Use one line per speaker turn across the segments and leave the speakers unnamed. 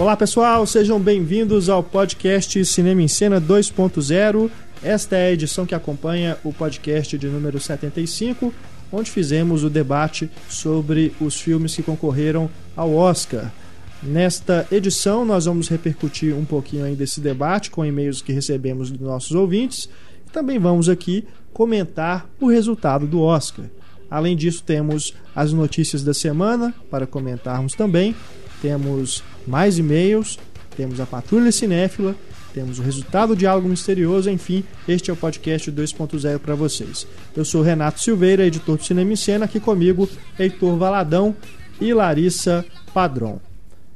Olá pessoal, sejam bem-vindos ao podcast Cinema em Cena 2.0. Esta é a edição que acompanha o podcast de número 75, onde fizemos o debate sobre os filmes que concorreram ao Oscar. Nesta edição, nós vamos repercutir um pouquinho ainda esse debate com e-mails que recebemos dos nossos ouvintes. E também vamos aqui comentar o resultado do Oscar. Além disso, temos as notícias da semana para comentarmos também. Temos mais e-mails, temos a Patrulha Cinéfila, temos o resultado do Diálogo Misterioso, enfim, este é o podcast 2.0 para vocês. Eu sou Renato Silveira, editor do Cinema em Cena, aqui comigo Heitor Valadão e Larissa Padron.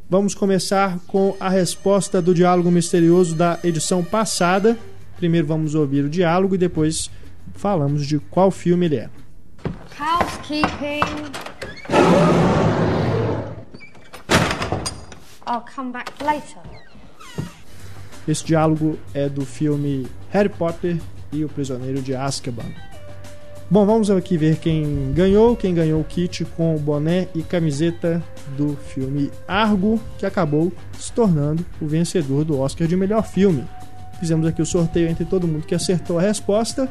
Vamos começar com a resposta do Diálogo Misterioso da edição passada. Primeiro vamos ouvir o diálogo e depois falamos de qual filme ele é.
Housekeeping.
Esse diálogo é do filme Harry Potter e o Prisioneiro de Azkaban. Bom, vamos aqui ver quem ganhou. Quem ganhou o kit com o boné e camiseta do filme Argo, que acabou se tornando o vencedor do Oscar de melhor filme. Fizemos aqui o sorteio entre todo mundo que acertou a resposta.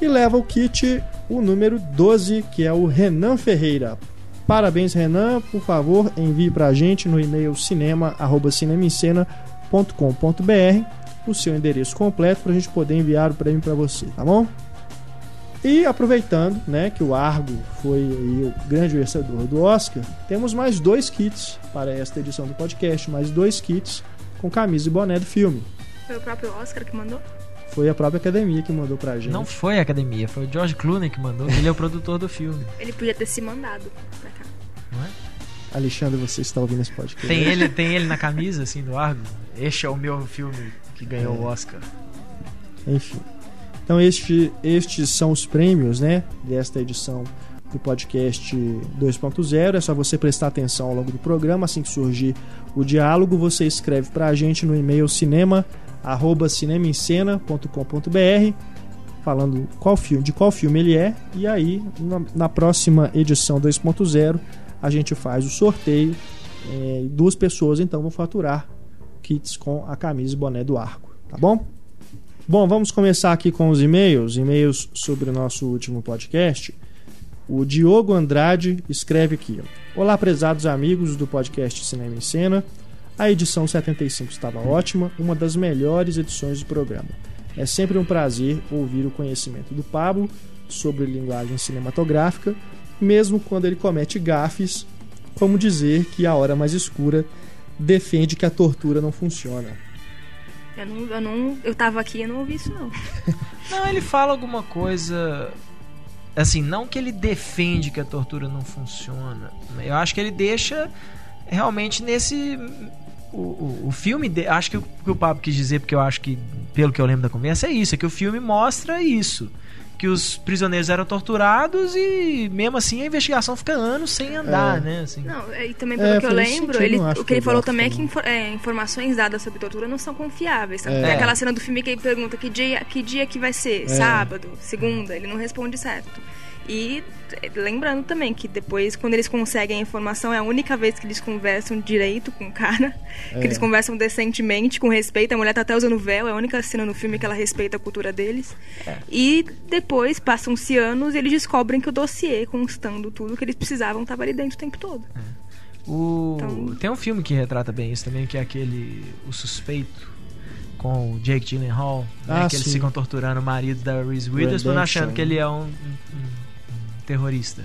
E leva o kit o número 12, que é o Renan Ferreira. Parabéns, Renan. Por favor, envie para a gente no e-mail cinema.cinemicena.com.br o seu endereço completo para a gente poder enviar o prêmio para você, tá bom? E aproveitando, né, que o Argo foi o grande vencedor do Oscar, temos mais dois kits para esta edição do podcast, mais dois kits com camisa e boné do filme.
Foi o próprio Oscar que mandou?
Foi a própria academia que mandou pra gente.
Não foi a academia, foi o George Clooney que mandou. Ele é o produtor do filme.
Ele podia ter se mandado pra cá.
Não é?
Alexandre, você está ouvindo esse podcast?
Tem ele, tem ele na camisa, assim, do Argo. Este é o meu filme que ganhou
É.
o Oscar.
Enfim. Então este, estes são os prêmios, né, desta edição do podcast 2.0. É só você prestar atenção ao longo do programa, assim que surgir o diálogo, você escreve pra gente no e-mail cinema arroba cinemaencena.com.br falando qual filme, de qual filme ele é e aí na, na próxima edição 2.0 a gente faz o sorteio é, duas pessoas então vão faturar kits com a camisa e boné do arco, tá bom? Bom, vamos começar aqui com os e-mails, e-mails sobre o nosso último podcast. O Diogo Andrade escreve aqui. Olá, prezados amigos do podcast Cinema em Cena. A edição 75 estava ótima, uma das melhores edições do programa. É sempre um prazer ouvir o conhecimento do Pablo sobre linguagem cinematográfica, mesmo quando ele comete gafes, como dizer que a hora mais escura defende que a tortura não funciona.
Eu não, eu não. Eu tava aqui e eu não ouvi isso, não.
Não, ele fala alguma coisa. Assim, não que ele defende que a tortura não funciona. Eu acho que ele deixa realmente nesse. O, o, filme, de- acho que o que o Pablo quis dizer, porque eu acho que, pelo que eu lembro da conversa, é isso: é que o filme mostra isso. Que os prisioneiros eram torturados e mesmo assim a investigação fica anos sem andar,
É.
né? Assim.
Não, e também pelo
É,
que eu lembro, ele, o que ele
que
falou
gafe
também é que
também.
infor- é, informações dadas sobre tortura não são confiáveis.
É.
que aquela cena do filme que ele pergunta que dia, que dia que vai ser?
É.
Sábado? Segunda? Ele não responde certo. E eh, lembrando também que depois, quando eles conseguem a informação, é a única vez que eles conversam direito com o cara.
É.
Que eles conversam decentemente, com respeito. A mulher tá até usando véu, é a única cena no filme que ela respeita a cultura deles.
É.
E depois, passam-se anos e eles descobrem que o dossiê, constando tudo que eles precisavam, estava ali dentro o tempo todo.
O...
Então-
Tem um filme que retrata bem isso também, que é aquele O Suspeito, com o Jake Gyllenhaal, né,
Ah,
que eles ficam torturando o marido da Reese Witherspoon, achando que ele é um, um- um terrorista.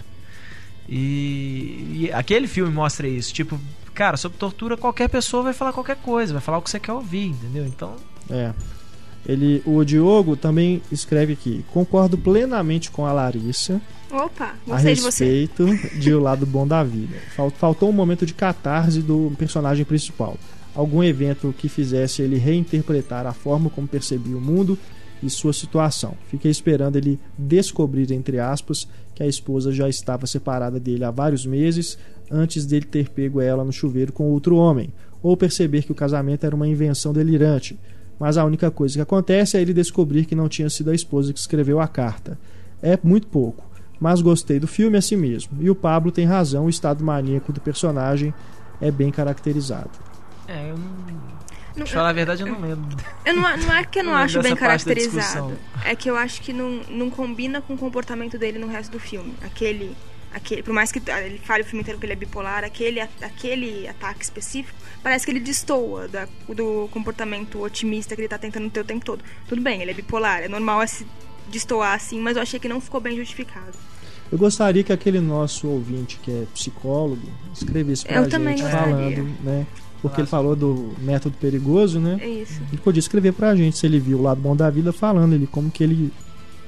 E... e aquele filme mostra isso, tipo, cara, sobre tortura qualquer pessoa vai falar qualquer coisa, vai falar o que você quer ouvir, entendeu? Então,
É. Ele, o Diogo também escreve aqui: concordo plenamente com a Larissa
Opa,
a
gostei de você.
respeito de O Lado Bom da Vida. Fal- Faltou um momento de catarse do personagem principal. Algum evento que fizesse ele reinterpretar a forma como percebia o mundo e sua situação. Fiquei esperando ele descobrir, entre aspas, que a esposa já estava separada dele há vários meses antes dele ter pego ela no chuveiro com outro homem, ou perceber que o casamento era uma invenção delirante. Mas a única coisa que acontece é ele descobrir que não tinha sido a esposa que escreveu a carta. É muito pouco, mas gostei do filme assim mesmo. E o Pablo tem razão, o estado maníaco do personagem é bem caracterizado.
É, eu não.
Não,
Pra falar a verdade, eu não lembro.
Eu não, não é que eu não,
Não
acho bem caracterizado. É que eu acho que não, não combina com o comportamento dele no resto do filme. Aquele. aquele por mais que ele fale o filme inteiro que ele é bipolar, aquele, aquele ataque específico, parece que ele destoa da, do comportamento otimista que ele tá tentando ter o tempo todo. Tudo bem, ele é bipolar, é normal esse destoar assim, mas eu achei que não ficou bem justificado.
Eu gostaria que aquele nosso ouvinte que é psicólogo escrevesse pra
Eu
gente
também gostaria.
falando, né? Porque ele falou do método perigoso, né?
É isso.
Ele podia escrever pra gente se ele viu o lado bom da vida falando ele como que ele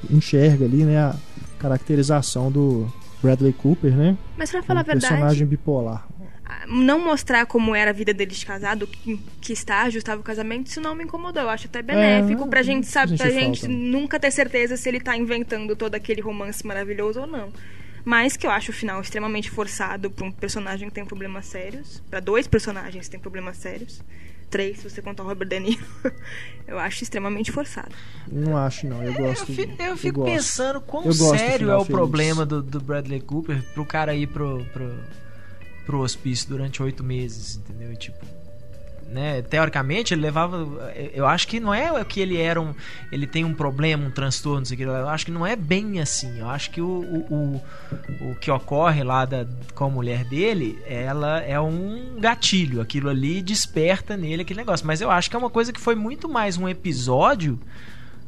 enxerga ali, né, a caracterização do Bradley Cooper, né?
Mas pra falar a verdade,
personagem bipolar.
não mostrar como era a vida deles de casado, que, que estágio estava o casamento, isso não me incomodou. Eu acho até benéfico
É,
pra gente, sabe, pra gente
falta.
nunca ter certeza se ele tá inventando todo aquele romance maravilhoso ou não. Mas que eu acho o final extremamente forçado pra um personagem que tem problemas sérios. Pra dois personagens que têm problemas sérios. Três, se você contar o Robert De Niro. eu acho extremamente forçado.
Não acho não, eu gosto.
Eu fico, eu fico
gosto.
pensando quão
Eu
sério é o
feliz.
problema do, do Bradley Cooper pro cara ir pro, pro, pro hospício durante oito meses, entendeu? E, tipo, né, teoricamente ele levava. Eu acho que não é que ele era um. Ele tem um problema, um transtorno, não sei o que. Eu acho que não é bem assim. Eu acho que o, o, o, o que ocorre lá da, com a mulher dele, ela é um gatilho. Aquilo ali desperta nele aquele negócio. Mas eu acho que é uma coisa que foi muito mais um episódio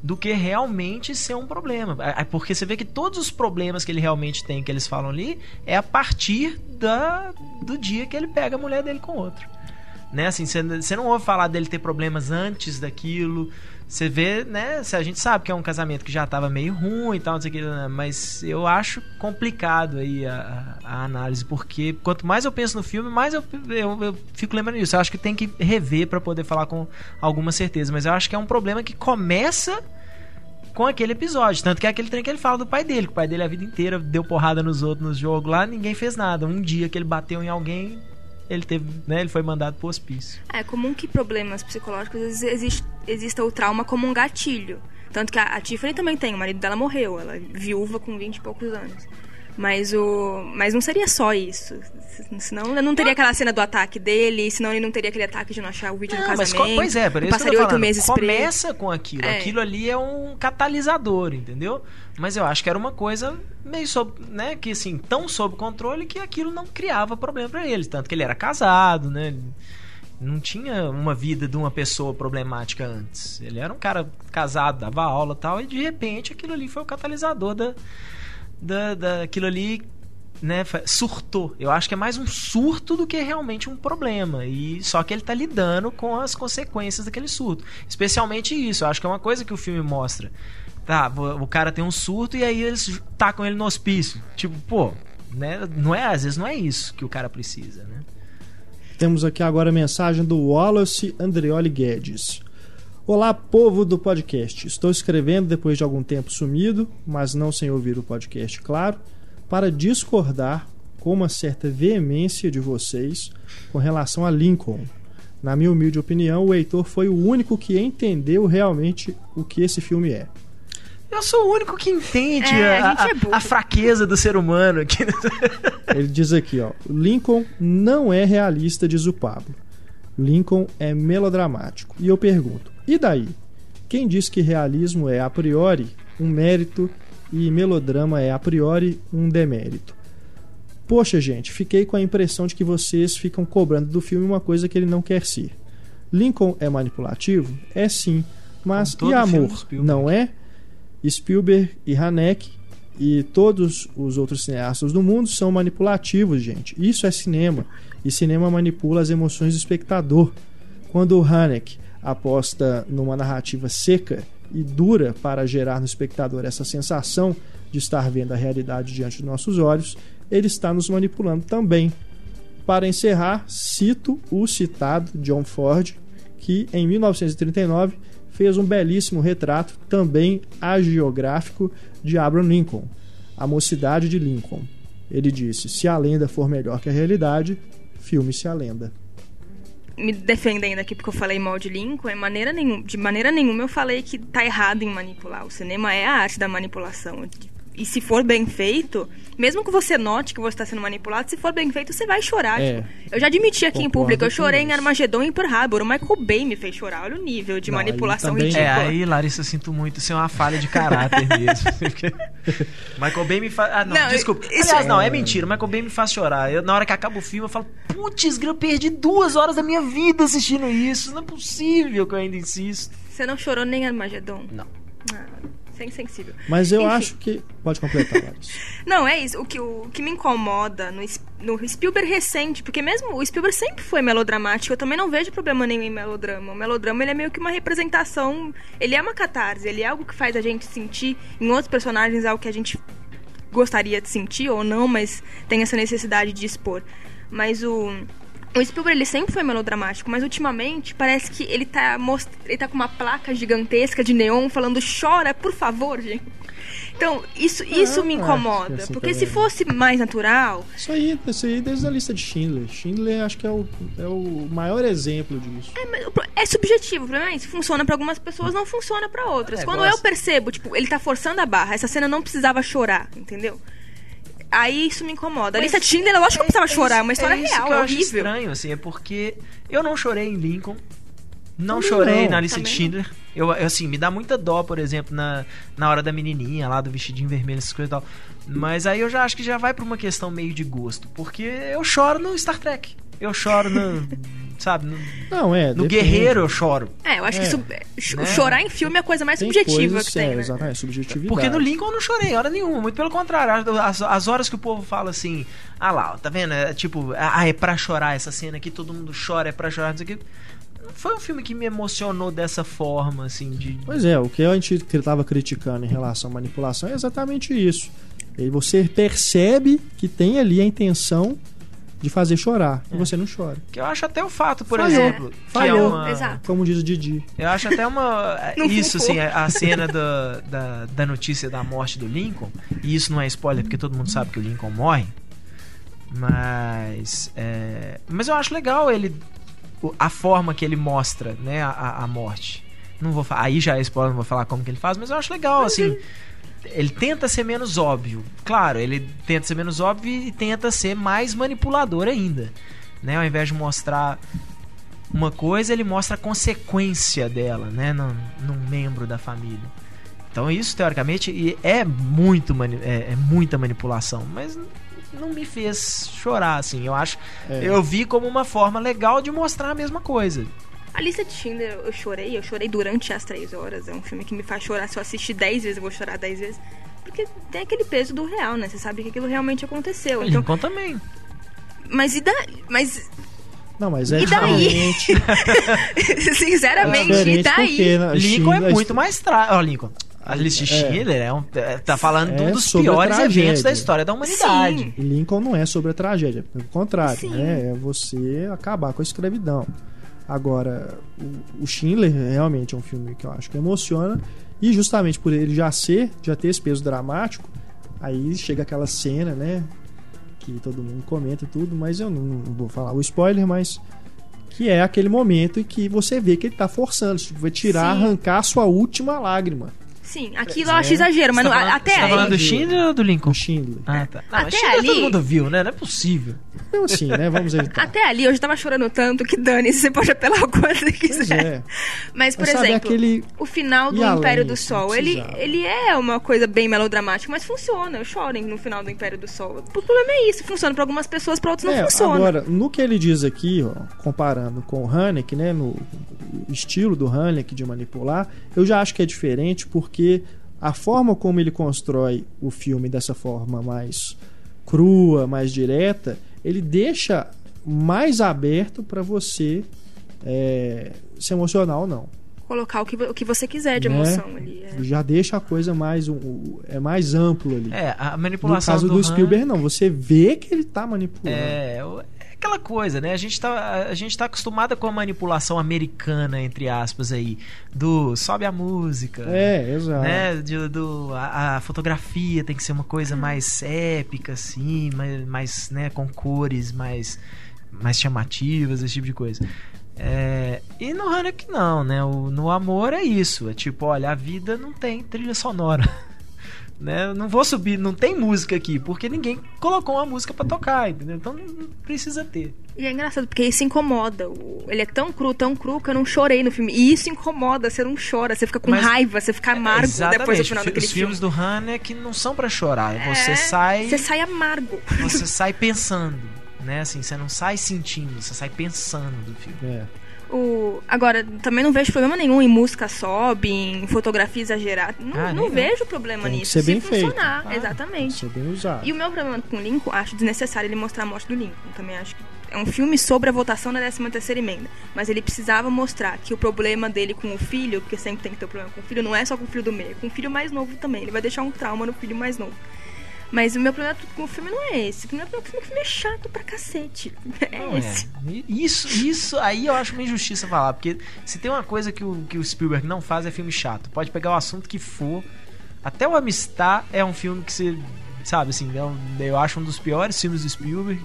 do que realmente ser um problema. É- é Porque você vê que todos os problemas que ele realmente tem, que eles falam ali, é a partir da, do dia que ele pega a mulher dele com outro. Né? Assim, você, não ouve falar dele ter problemas antes daquilo. Você vê, né? A gente sabe que é um casamento que já estava meio ruim e tal, não sei o que, né? mas eu acho complicado aí a, a- análise, porque quanto mais eu penso no filme, mais eu, eu, eu fico lembrando disso. Eu acho que tem que rever para poder falar com alguma certeza, mas eu acho que é um problema que começa com aquele episódio. Tanto que é aquele trem que ele fala do pai dele, que o pai dele a vida inteira deu porrada nos outros nos jogos lá, ninguém fez nada. Um dia que ele bateu em alguém, ele teve, né, ele foi mandado pro hospício.
É comum que problemas psicológicos às exista o trauma como um gatilho. Tanto que a, a Tiffany também tem, o marido dela morreu, ela é viúva com 20 e poucos anos. Mas o. Mas não seria só isso. Senão não teria aquela cena do ataque dele, senão ele não teria aquele ataque de não achar o vídeo do
Não, mas
casamento.
co- pois é, por isso
passaria oito meses preso.
Começa com aquilo.
É.
Aquilo ali é um catalisador, entendeu? Mas eu acho que era uma coisa meio sob, né, que assim, tão sob controle que aquilo não criava problema pra ele, tanto que ele era casado, né? Não tinha uma vida de uma pessoa problemática antes. Ele era um cara casado, dava aula e tal, e de repente aquilo ali foi o catalisador da, da, daquilo ali né, surtou. Eu acho que é mais um surto do que realmente um problema. E só que ele tá lidando com as consequências daquele surto. Especialmente isso. Eu acho que é uma coisa que o filme mostra. Tá, o cara tem um surto e aí eles tacam ele no hospício. Tipo, pô, né, não é, às vezes não é isso que o cara precisa, né?
Temos aqui agora a mensagem do Wallace Andreoli Guedes. Olá, povo do podcast. Estou escrevendo depois de algum tempo sumido, mas não sem ouvir o podcast, claro, para discordar com uma certa veemência de vocês com relação a Lincoln. Na minha humilde opinião, o Heitor foi o único que entendeu realmente o que esse filme é.
Eu sou o único que entende
É,
a,
a gente é
a- fraqueza do ser humano aqui.
Ele diz aqui, ó, Lincoln não é realista, diz o Pablo. Lincoln é melodramático. E eu pergunto, e daí? Quem diz que realismo é a priori um mérito e melodrama é a priori um demérito? Poxa, gente, fiquei com a impressão de que vocês ficam cobrando do filme uma coisa que ele não quer ser. Lincoln é manipulativo? É sim. Mas e amor? Não é? Spielberg e Haneke e todos os outros cineastas do mundo são manipulativos, gente. Isso é cinema. E cinema manipula as emoções do espectador. Quando o Haneke aposta numa narrativa seca e dura para gerar no espectador essa sensação de estar vendo a realidade diante dos nossos olhos, ele está nos manipulando também. Para encerrar, cito o citado John Ford, que em 1939 fez um belíssimo retrato, também agiográfico, de Abraham Lincoln, a mocidade de Lincoln. Ele disse: Se a lenda for melhor que a realidade, filme-se a lenda.
Me defendendo aqui porque eu falei mal de Lincoln, é maneira nenhum, de maneira nenhuma eu falei que tá errado em manipular. O cinema é a arte da manipulação. E se for bem feito, mesmo que você note que você está sendo manipulado, se for bem feito, você vai chorar.
É.
tipo. eu já admiti aqui em
Concordo
público, eu chorei em. Armagedon e Pearl Harbor. O Michael Bay me fez chorar. Olha o nível de
Não,
manipulação
também-
ridícula.
É, aí, Larissa, eu sinto muito. Isso é uma falha de caráter mesmo. Michael Bay me faz. Ah, não,
Não,
desculpa.
isso-
Aliás, não, é mentira. Michael Bay me faz chorar. Eu, na hora que acaba o filme, eu falo: Putz, eu perdi duas horas da minha vida assistindo isso. Não é possível que eu ainda insisto.
Você não chorou nem em Armagedon?
Não.
Ah, sem sensível.
Mas eu
Enfim.
acho que. Pode completar, Larissa.
Não, é isso. O que, o que me incomoda no, no Spielberg recente, porque mesmo o Spielberg sempre foi melodramático, eu também não vejo problema nenhum em melodrama. O melodrama ele é meio que uma representação, ele é uma catarse, ele é algo que faz a gente sentir em outros personagens algo que a gente gostaria de sentir ou não, mas tem essa necessidade de expor. Mas o o Spielberg ele sempre foi melodramático, mas ultimamente parece que ele tá most... ele tá com uma placa gigantesca de neon falando chora, por favor, gente. Então, isso, isso me
acho que
incomoda. porque
também.
se fosse mais natural,
Isso aí, isso aí desde a lista de Schindler. Schindler acho que é o, é o maior exemplo disso.
é, é subjetivo, o problema é isso. Funciona pra algumas pessoas, não funciona pra outras.
É,
Quando
gosto.
eu percebo, tipo, ele tá forçando a barra, essa cena não precisava chorar, entendeu? Aí isso me incomoda. A lista de Schindler, lógico que eu precisava chorar, é uma história
é isso
real,
que eu
é
acho
horrível.
estranho, assim, é porque eu não chorei em Lincoln. Não
Também
chorei
não.
na lista de
Também
Schindler. Eu, eu, assim, me dá muita dó, por exemplo, na, na hora da menininha lá, do vestidinho vermelho, essas coisas e tal. Mas aí eu já acho que já vai pra uma questão meio de gosto. Porque eu choro no Star Trek. Eu choro no. Sabe? No,
Não, é.
no
depende.
Guerreiro eu choro.
É, eu acho
É.
que sub- ch-
Né?
chorar em filme é a coisa mais
Tem
subjetiva
coisas,
que tem,
é,
né?
Exatamente, subjetividade.
Porque no Lincoln eu não chorei, hora nenhuma. Muito pelo contrário. As, as horas que o povo fala assim, ah lá, tá vendo? É, tipo, ah, é pra chorar essa cena aqui, todo mundo chora, é pra chorar, não sei o que. Foi um filme que me emocionou dessa forma, assim, de.
Pois é, o que a gente estava criticando em relação à manipulação é exatamente isso. E você percebe que tem ali a intenção de fazer chorar. E
É.
você não chora.
Que eu acho até o fato, por
Falhou.
exemplo. Que é
Falhou.
uma,
Exato.
Como diz o Didi.
Eu acho até uma.
Não
isso,
ficou.
assim, a, cena da, da, da notícia da morte do Lincoln. E isso não é spoiler, porque todo mundo sabe que o Lincoln morre. Mas. é, mas eu acho legal ele. A forma que ele mostra, né, a, a- morte. Não vou falar. Aí já é spoiler, não vou falar como que ele faz, mas eu acho legal, assim. Ele tenta ser menos óbvio. Claro, ele tenta ser menos óbvio e tenta ser mais manipulador ainda. Né? Ao invés de mostrar uma coisa, ele mostra a consequência dela, né? Num, num membro da família. Então isso, teoricamente, é muito mani- é, é muita manipulação, mas não me fez chorar, assim. Eu acho,
É.
eu vi como uma forma legal de mostrar a mesma coisa.
A lista de Schindler, eu chorei, eu chorei durante as três horas. É um filme que me faz chorar. Se eu assistir dez vezes, eu vou chorar dez vezes. Porque tem aquele peso do real, né? Você sabe que aquilo realmente aconteceu. Então,
Lincoln também.
mas e daí? Mas,
Não, mas é
E daí?
diferente. É
sinceramente, e daí?
porque na
Lincoln é
Schindler-
muito mais trágico. Ó, Lincoln. A lista de
É.
Schindler é um, é- tá falando de um
É
dos piores eventos da história da humanidade.
Sim.
Lincoln não é sobre a tragédia, pelo contrário, né? É você acabar com a escravidão. Agora, o, o Schindler realmente é um filme que eu acho que emociona e justamente por ele já ser, já ter esse peso dramático, aí chega aquela cena, né? Que todo mundo comenta e tudo, mas eu não, não vou falar o spoiler, mas que é aquele momento em que você vê que ele tá forçando, tipo, vai tirar,
Sim.
arrancar a sua última lágrima.
Sim, aquilo eu acho exagero, mas
Você
não-
tá falando,
até
você tá
aí.
falando do Schindler ou do Lincoln?
O Schindler.
Ah, tá. Não,
Até
mas Schindler
ali-
todo mundo viu, né? Não é possível.
Então assim, né? Vamos evitar.
Até ali eu já tava chorando tanto que dane-se, você pode apelar o quanto você quiser.
é.
Mas, por
Mas sabe
exemplo,
aquele
o final do
E além,
Império do
assim,
Sol, ele, ele é uma coisa bem melodramática, mas funciona. Eu choro no final do Império do Sol. O problema é isso, funciona pra algumas pessoas, pra outras não
É,
funciona.
Agora, no que ele diz aqui, ó, comparando com o Haneke, né, no estilo do Haneke de manipular, eu já acho que é diferente porque a forma como ele constrói o filme dessa forma mais crua, mais direta, ele deixa mais aberto para você é, se emocionar ou não.
Colocar o que, o que você quiser de
Né?
emoção ali. é.
Já deixa a coisa mais um, é mais amplo ali.
É, a
no
manipulação
caso do,
do, Han-
Spielberg não, você vê que ele tá manipulando.
É, é aquela coisa, né? A gente, tá, a gente tá acostumada com a manipulação americana, entre aspas, aí. Do sobe a música.
É, exato.
Né? De- do, a, a fotografia tem que ser uma coisa mais épica, assim, mais, mais né, com cores mais, mais chamativas, esse tipo de coisa. É, e no Haneke não, né? O, no amor é isso. É tipo, olha, a vida não tem trilha sonora. Né? Não vou subir, não tem música aqui, porque ninguém colocou uma música pra tocar, entendeu? Então não precisa ter.
E é engraçado, porque isso incomoda. Ele é tão cru, tão cru, que eu não chorei no filme. E isso incomoda, você não chora, você fica com
Mas-
raiva, você fica amargo
Exatamente.
depois do final
Fi-
daquele
Os filmes
filme.
do Haneke não são pra chorar.
É,
Você sai,
Você sai amargo.
você sai pensando, né? Assim, você não sai sentindo, você sai pensando do filme.
É.
O... Agora, também não vejo problema nenhum em música sobe, em fotografia exagerada. Não,
Ah,
não vejo problema
Tem
nisso.
ser
se
bem feito.
funcionar,
Ah,
exatamente.
ser bem usado.
E o meu problema com o Lincoln, acho desnecessário ele mostrar a morte do Lincoln. Também acho que é um filme sobre a votação da 13ª emenda. Mas ele precisava mostrar que o problema dele com o filho, porque sempre tem que ter um problema com o filho, não é só com o filho do meio, é com o filho mais novo também. Ele vai deixar um trauma no filho mais novo. Mas o meu problema com o filme não é esse. O meu problema com o filme é chato pra cacete. É
Não
esse.
é. Isso, isso aí eu acho uma injustiça falar, porque se tem uma coisa que o, que o Spielberg não faz é filme chato. Pode pegar o assunto que for. Até o Amistad é um filme que você, sabe, assim, é um- eu acho um dos piores filmes do Spielberg,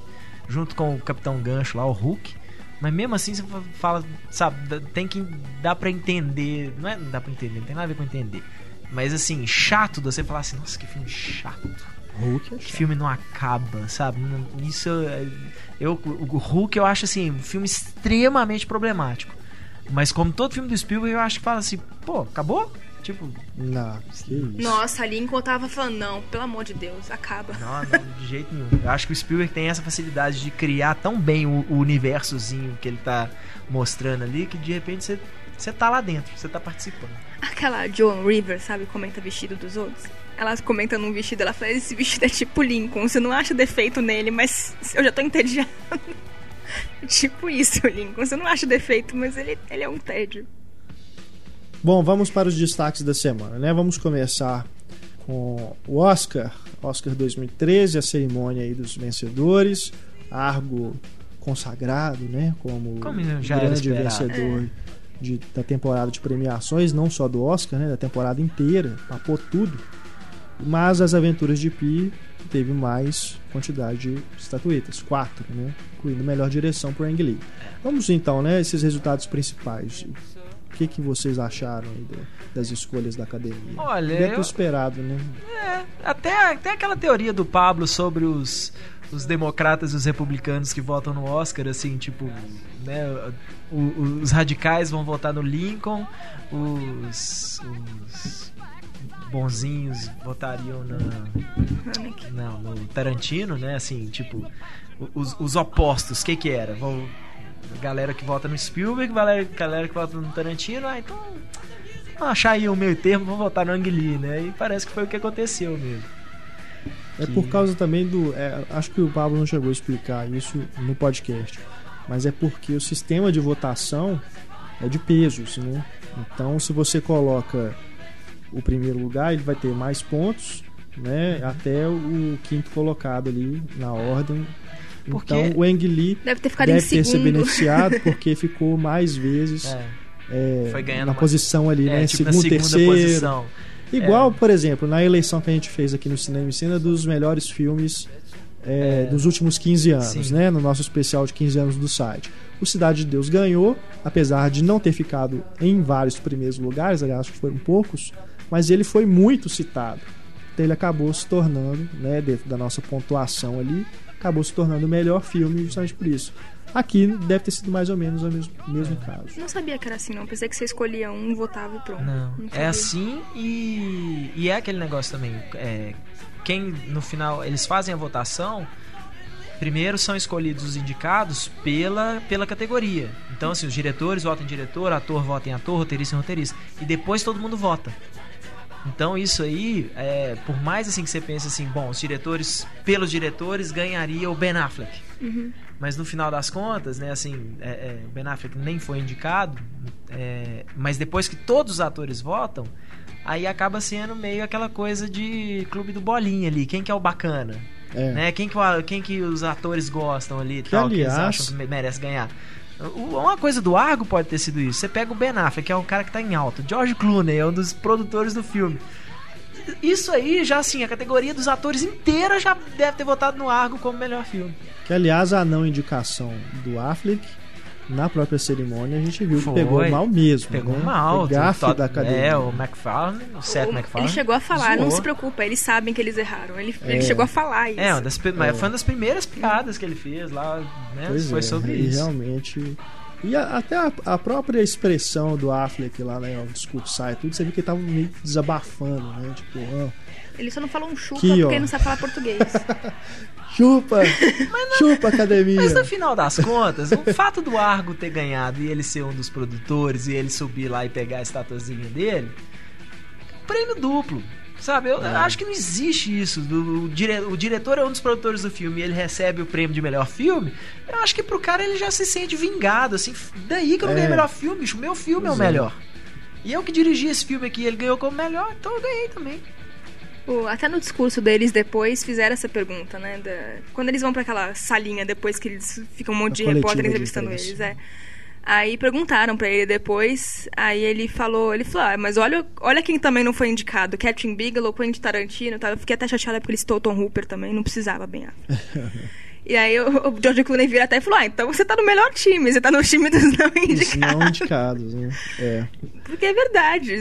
junto com o Capitão Gancho lá, o Hulk. Mas mesmo assim você fala, sabe, dá- tem que dar pra entender. Não é não dá pra entender, não tem nada a ver com entender. Mas assim, chato de você falar assim, nossa, que filme chato
Hulk é
que filme não acaba, sabe? Isso é- eu o Hulk eu acho assim, um filme extremamente problemático. Mas como todo filme do Spielberg, eu acho que fala assim, pô, acabou? Tipo,
Não, que isso.
Nossa, ali enquanto tava falando, não, pelo amor de Deus, acaba.
não, não, de jeito nenhum. Eu acho que o Spielberg tem essa facilidade de criar tão bem o, o universozinho que ele tá mostrando ali que de repente você você tá lá dentro, você tá participando.
Aquela Joan Rivers, sabe, comenta vestido dos outros. Ela comenta num vestido, ela fala, esse vestido é tipo Lincoln, você não acha defeito nele, mas eu já tô entediando. tipo isso, Lincoln, você não acha defeito, mas ele, ele é um tédio.
Bom, vamos para os destaques da semana, né? Vamos começar com o Oscar, Oscar 2013, a cerimônia aí dos vencedores, Argo consagrado, né? Como,
Como
o
já era
grande vencedor de- da temporada de premiações, não só do Oscar, né? Da temporada inteira, papou tudo. Mas as Aventuras de Pi teve mais quantidade de estatuetas, quatro, né? Incluindo melhor direção por Ang Lee. Vamos então, né? Esses resultados principais. O que, que vocês acharam do- das escolhas da academia?
Olha,
Dentro
eu-
esperado, né?
É, até, até aquela teoria do Pablo sobre os, os democratas e os republicanos que votam no Oscar, assim, tipo, né, o- os radicais vão votar no Lincoln, os, os bonzinhos votariam na, não, no Tarantino, né, assim, tipo, os, os opostos, o que que era? Vão, galera que vota no Spielberg, galera, galera que vota no Tarantino, ah, então vamos achar aí o meio termo, vamos votar no Ang Lee, né, e parece que foi o que aconteceu mesmo.
É por causa também do. é, acho que o Pablo não chegou a explicar isso no podcast. Mas é porque o sistema de votação é de pesos, né? Então, se você coloca o primeiro lugar, ele vai ter mais pontos, né? Até o quinto colocado ali na ordem.
Porque-
Então, o Ang Lee
Deve ter ficado
deve
em
ter se beneficiado porque ficou mais vezes
É,
é,
Foi ganhando
na
uma-
posição ali,
é,
né?
tipo,
segundo,
segunda
terceiro.
posição.
Igual,
É.
por exemplo, na eleição que a gente fez aqui no Cinema e Cena dos melhores filmes é, dos últimos 15 anos,
Sim.
né? No nosso especial de 15 anos do site. O Cidade de Deus ganhou, apesar de não ter ficado em vários primeiros lugares, aliás, acho que foram poucos, mas ele foi muito citado. Então ele acabou se tornando, né, dentro da nossa pontuação ali, acabou se tornando o melhor filme justamente por isso. Aqui deve ter sido mais ou menos o mesmo, mesmo caso.
Não sabia que era assim, não. Pensei que você escolhia um, votava e pronto.
Não,
Não
é assim e, e é aquele negócio também. É, quem no final eles fazem a votação, primeiro são escolhidos os indicados pela, pela categoria. Então, assim, os diretores votam em diretor, ator vota em ator, roteirista em roteirista. E depois todo mundo vota. Então isso aí, é, por mais assim que você pense assim, bom, os diretores, pelos diretores, ganharia o Ben Affleck. Mas no final das contas, né, assim, é, é, o Ben Affleck nem foi indicado, é, mas depois que todos os atores votam, aí acaba sendo meio aquela coisa de clube do bolinha ali, quem que é o bacana,
É.
né? Quem que, quem que os atores gostam ali e tal, que eles
aliás-
acham que me- merece ganhar. Uma coisa do Argo pode ter sido isso. Você pega o Ben Affleck, que é um cara que tá em alta. George Clooney é um dos produtores do filme. Isso aí, já assim, a categoria dos atores inteira já deve ter votado no Argo como melhor filme.
Que aliás a não indicação do Affleck na própria cerimônia a gente viu
Foi.
que pegou mal mesmo.
Pegou
né?
mal.
Gafe
Todd-
da academia.
É, o McFarlane, o Seth
O-
MacFarlane.
Ele chegou a falar, não
zoou.
se preocupa, eles sabem que eles erraram. Ele,
É.
ele chegou a falar isso.
É, uma das, mas foi uma das primeiras piadas que ele fez lá, né?
Pois
foi
é,
sobre
e
isso.
realmente. E a- até a, a própria expressão do Affleck lá, né, ao discursar e tudo, você viu que ele tava meio desabafando, né? Tipo, ah,
Ele só não falou um chupa
Aqui,
porque
ó.
ele não sabe falar português.
chupa! chupa, academia!
Mas no final das contas, o fato do Argo ter ganhado e ele ser um dos produtores e ele subir lá e pegar a estatuazinha dele, prêmio duplo. Sabe, eu
É.
acho que não existe isso. Do- o, dire- o diretor é um dos produtores do filme e ele recebe o prêmio de melhor filme. Eu acho que pro cara ele já se sente vingado, assim. Daí que eu não
É.
ganhei melhor filme, bicho. O meu filme é o
Pois é.
melhor. E eu que dirigi esse filme aqui, ele ganhou como melhor, então eu ganhei também.
Até no discurso deles depois fizeram essa pergunta, né? da- quando eles vão pra aquela salinha depois que eles ficam um monte de repórter
de
entrevistando
imprensa.
eles, é. Aí perguntaram pra ele depois, aí ele falou, ele falou, ah, mas olha, olha quem também não foi indicado, Catherine Bigelow, Quentin Tarantino, tá? eu fiquei até chateada porque ele citou o Tom Hooper também, não precisava bem. e aí o, o George Clooney vira até e falou, ah, então você tá no melhor time, você tá no time dos não
Os
indicados.
não indicados, né? É.
Porque é verdade,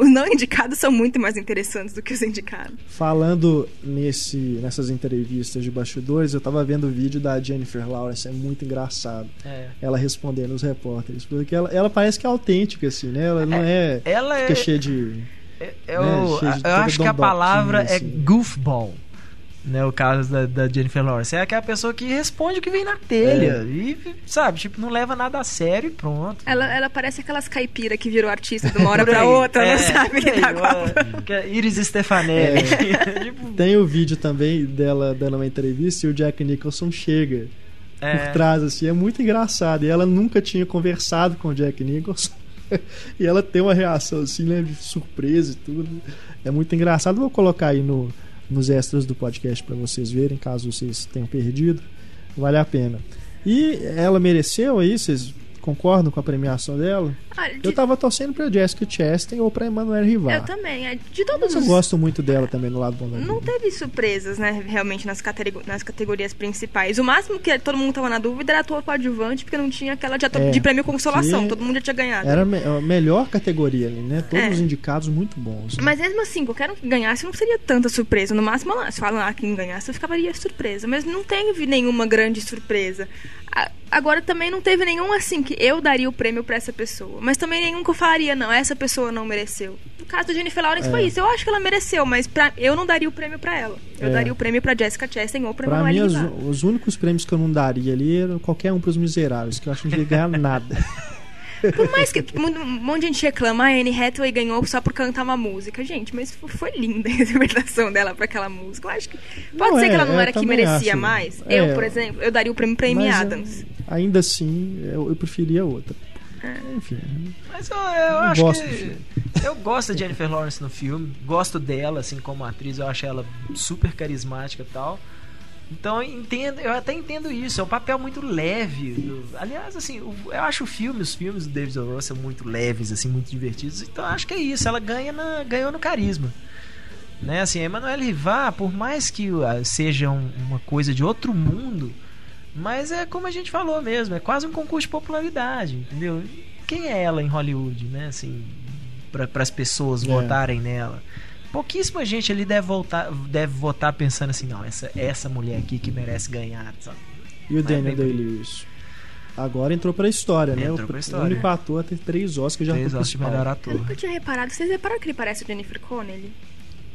os não indicados são muito mais interessantes do que os indicados.
Falando nesse, nessas entrevistas de bastidores, eu tava vendo o vídeo da Jennifer Lawrence, é muito engraçado.
É.
Ela respondendo os repórteres, porque ela, ela parece que é autêntica, assim, né? Ela não é.
Ela é.
Fica cheia de.
É,
né,
eu,
cheio de
eu acho que a palavra é
assim.
goofball. Né, o caso da, da Jennifer Lawrence. É aquela pessoa que responde o que vem na telha.
É.
E, sabe, tipo, não leva nada a sério e pronto.
Ela, ela parece aquelas caipira que virou artista de uma hora pra outra,
É,
não sabe lidar com a...
que é Iris Stefanelli. tipo,
Tem o vídeo também dela dando uma entrevista e o Jack Nicholson chega
é,
por trás, assim, é muito engraçado. E ela nunca tinha conversado com o Jack Nicholson. e ela tem uma reação assim, né, de surpresa e tudo. É muito engraçado. Vou colocar aí no, nos extras do podcast pra vocês verem, caso vocês tenham perdido. Vale a pena. E ela mereceu aí, vocês concordam com a premiação dela?
Ah, de-
Eu tava torcendo pra Jessica Chastain ou pra Emmanuel Rivar.
eu também. é, De todos
Mas eu
os...
gosto muito dela também no lado bom da
Não
vida.
teve surpresas, né, realmente, nas, catego- nas categorias principais. O máximo que todo mundo tava na dúvida era ator coadjuvante, porque não tinha aquela de, ator-
É,
de prêmio consolação. Todo mundo já tinha ganhado.
Era a me- a melhor categoria ali, né? Todos
É.
os indicados muito bons. né?
Mas mesmo assim, qualquer um que ganhasse não seria tanta surpresa. No máximo, se falam lá quem ganhasse, eu ficaria surpresa. Mas não teve nenhuma grande surpresa. A- Agora também não teve nenhum assim que eu daria o prêmio pra essa pessoa. Mas também nenhum que eu falaria, não, essa pessoa não mereceu. No caso da Jennifer Lawrence
É.
foi isso. Eu acho que ela mereceu, mas pra, eu não daria o prêmio pra ela. Eu
É.
daria o prêmio pra Jessica Chastain ou pra
Pra mim, os, os únicos prêmios que eu não daria ali eram qualquer um pros miseráveis, que eu acho que não devia ganhar nada.
Por mais que um monte de gente reclama, a Anne Hathaway ganhou só por cantar uma música. Gente, mas foi linda a interpretação dela pra aquela música. Eu acho que. Pode
Não,
ser
é,
que ela não era que merecia
acho.
mais.
É.
Eu, por exemplo, eu daria o prêmio pra Amy
Mas,
Adams.
é, ainda assim, eu, eu preferia outra. Enfim,
Mas eu, eu acho
gosto
que. Eu gosto da Jennifer Lawrence no filme. Gosto dela, assim, como atriz. Eu acho ela super carismática e tal. Então eu entendo, eu até entendo isso. É um papel muito leve. do- aliás, assim, eu acho o filme, os filmes do David O. Russell muito leves, assim, muito divertidos. Então eu acho que é isso. Ela ganha na, ganhou no carisma. Né, assim, a Emanuele Rivar, por mais que ah, seja um- uma coisa de outro mundo, mas é como a gente falou mesmo, é quase um concurso de popularidade, entendeu? Quem é ela em Hollywood, né? Assim, para as pessoas
É.
votarem nela. Pouquíssima gente ali deve, voltar, deve votar pensando assim, não, essa, essa mulher aqui que merece ganhar, sabe?
e o
Mas
Daniel
por aí.
Day-Lewis? Agora entrou pra história, né?
Entrou
o, único ator a ter três Oscars já
Três Oscars de melhor
Eu
ator.
nunca tinha reparado. Vocês repararam que ele parece o Jennifer Connelly?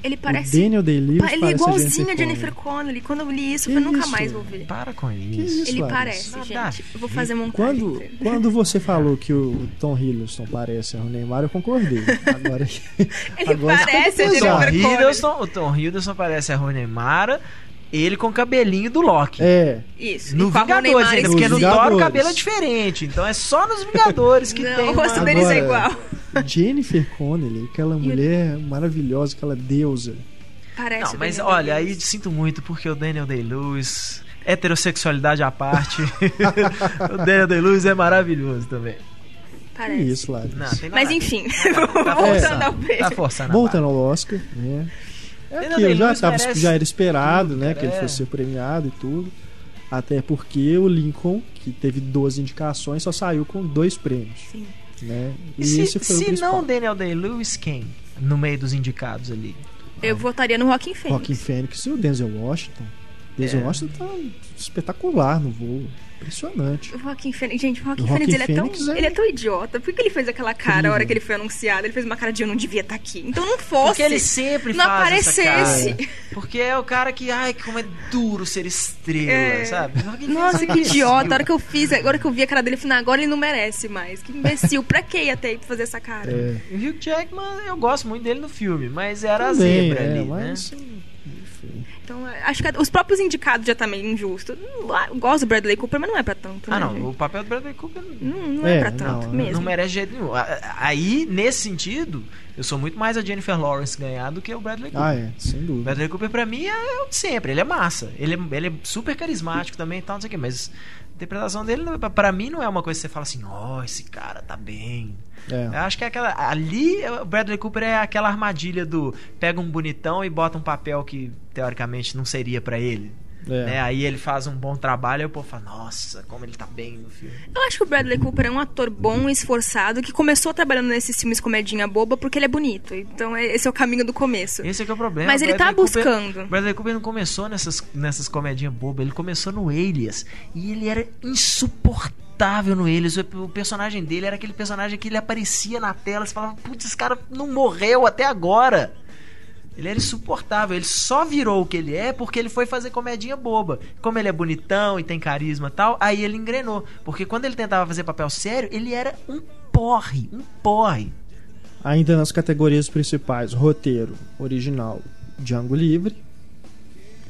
Ele
O
parece.
Daniel Day-Lewis
ele é igualzinho a. Jennifer Connelly. Quando eu li isso,
Que
eu falei, nunca
isso?
mais vou ver.
Para com
Que
isso.
isso,
Ele
Larissa?
parece,
Nada
gente. Eu vou fazer montagem.
Quando, quando você falou que o Tom Hiddleston parece o Neymar, eu concordei. Agora,
Ele
agora
parece a
O.
Jennifer Connelly.
Hiddleston, o Tom Hiddleston parece a Rooney Mara, ele com o cabelinho do Loki.
É,
Isso.
No Vingadores ainda, porque no Thor o cabelo é diferente. Então é só nos Vingadores que
Não,
tem
o rosto deles é igual.
Jennifer Connelly, aquela mulher maravilhosa, aquela deusa.
Parece
Não, mas
Daniel
olha, aí sinto muito porque o Daniel Day-Lewis, heterossexualidade à parte, o Daniel Day-Lewis é maravilhoso também.
Parece.
isso,
nada
Mas enfim,
Tá
voltando
forçando,
ao
Tá
beijo.
forçando a
Voltando ao Oscar, né? É aquilo, já, tava,
merece
já era esperado,
tudo,
né?
cara,
Que ele
é.
fosse ser premiado e tudo. Até porque o Lincoln, que teve 12 indicações, só saiu com dois prêmios.
Sim.
Né? E,
E se,
esse foi o
se não Daniel Day-Lewis, quem? No meio dos indicados ali.
Eu votaria no Rockin' Phoenix.
Joaquin Phoenix e o Denzel Washington. Denzel
É.
Washington tá espetacular no voo. Impressionante.
O Joaquim Fênix, gente, o Joaquim
O Joaquin
Fênix, ele é, tão,
é-
ele é tão idiota. Por que ele fez aquela cara
Incrível.
a hora que ele foi anunciado? Ele fez uma cara de eu não devia estar aqui. Então não fosse.
Porque ele sempre
não
faz essa
aparecesse.
cara. Porque é o cara que, ai, como é duro ser estrela,
É.
sabe?
Nossa, que idiota. A hora que eu fiz, agora que eu vi a cara dele, eu falei, não, agora ele não merece mais. Que imbecil. pra que ia ter pra fazer essa cara?
É,
O Hugh Jackman, eu gosto muito dele no filme, mas era a
também,
zebra
é,
ali,
mas,
né?
Então, acho que os próprios indicados já tá meio injusto. Eu gosto do Bradley Cooper, mas não é pra tanto.
Ah,
né,
não,
gente?
o papel do Bradley Cooper
Não, não é,
É,
pra tanto
não,
mesmo.
não merece jeito nenhum. Aí, nesse sentido, eu sou muito mais a Jennifer Lawrence ganhar do que o Bradley Cooper.
Ah, é, sem
O
dúvida.
Bradley Cooper pra mim é o de sempre, ele é massa. Ele é, ele é super carismático também e tal, não sei o que, mas a interpretação dele, não- pra mim, não é uma coisa que você fala assim, ó, esse cara tá bem.
É.
Eu acho que é aquela. Ali, o Bradley Cooper é aquela armadilha do pega um bonitão e bota um papel que teoricamente não seria pra ele.
É.
Né? Aí ele faz um bom trabalho e o povo fala, nossa, como ele tá bem no filme.
Eu acho que o Bradley Cooper é um ator bom e esforçado que começou trabalhando nesses filmes comedinha boba porque ele é bonito. Então é- esse é o caminho do começo.
Esse é que é o problema.
Mas
O
ele tá
Bradley Cooper-
buscando.
O Bradley Cooper não começou nessas, nessas comedinhas bobas, ele começou no Alias. E ele era insuportável no Alias. O, o personagem dele era aquele personagem que ele aparecia na tela. Você falava, putz, esse cara não morreu até agora. Ele era insuportável. Ele só virou o que ele é porque ele foi fazer comedinha boba. Como ele é bonitão e tem carisma e tal, aí ele engrenou. Porque quando ele tentava fazer papel sério, ele era um porre, um porre.
Ainda nas categorias principais, roteiro original, Django Livre,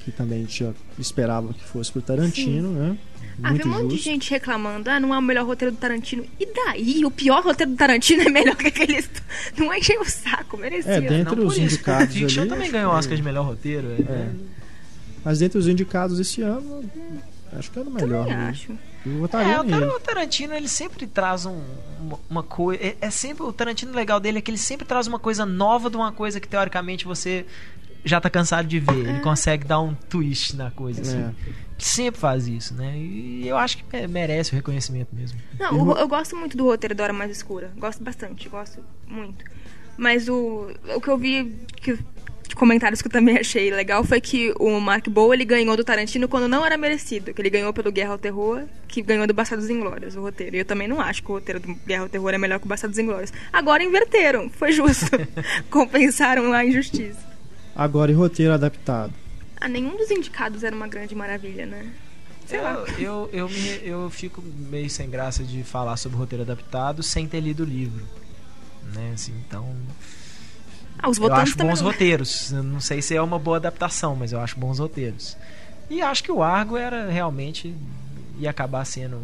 que também tinha, esperava que fosse pro Tarantino, né?
Ah,
Muito
um monte de gente reclamando, ah, não é o melhor roteiro do Tarantino. E daí? O pior roteiro do Tarantino é melhor que aqueles. Não enchei o saco, merecia.
É, dentro- Entre
Não
os
isso.
indicados
Fiction
ali,
também ganhou o
que-
Oscar de melhor roteiro. né?
Mas dentre os indicados esse ano, acho que era o melhor.
Também
né?
acho.
Eu
É,
votaria
o,
nele.
Tar- o Tarantino, ele sempre traz um- uma, uma coisa. É, é sempre o Tarantino legal dele é que ele sempre traz uma coisa nova de uma coisa que teoricamente você já tá cansado de ver. Ele consegue dar um twist na coisa, assim.
É.
Sempre faz isso, né? E eu acho que me- merece o reconhecimento mesmo.
Não, o- eu gosto muito do roteiro da Hora Mais Escura. Gosto bastante, gosto muito. Mas o, o que eu vi que, de comentários que eu também achei legal foi que o Mark Bow ele ganhou do Tarantino quando não era merecido. Que ele ganhou pelo Guerra ao Terror, que ganhou do Bastardos Inglórios, o roteiro. E eu também não acho que o roteiro do Guerra ao Terror é melhor que o Bastardos Inglórios. Agora inverteram, foi justo. Compensaram a injustiça.
Agora, e roteiro adaptado?
Ah, nenhum dos indicados era uma grande maravilha, né? Sei lá.
Eu, eu, eu, me- eu fico meio sem graça de falar sobre roteiro adaptado sem ter lido o livro. Né? Assim, então.
Ah, os
Eu
votantes
acho bons
não-
roteiros. Eu não sei se é uma boa adaptação, mas eu acho bons roteiros. E acho que o Argo era realmente. ia acabar sendo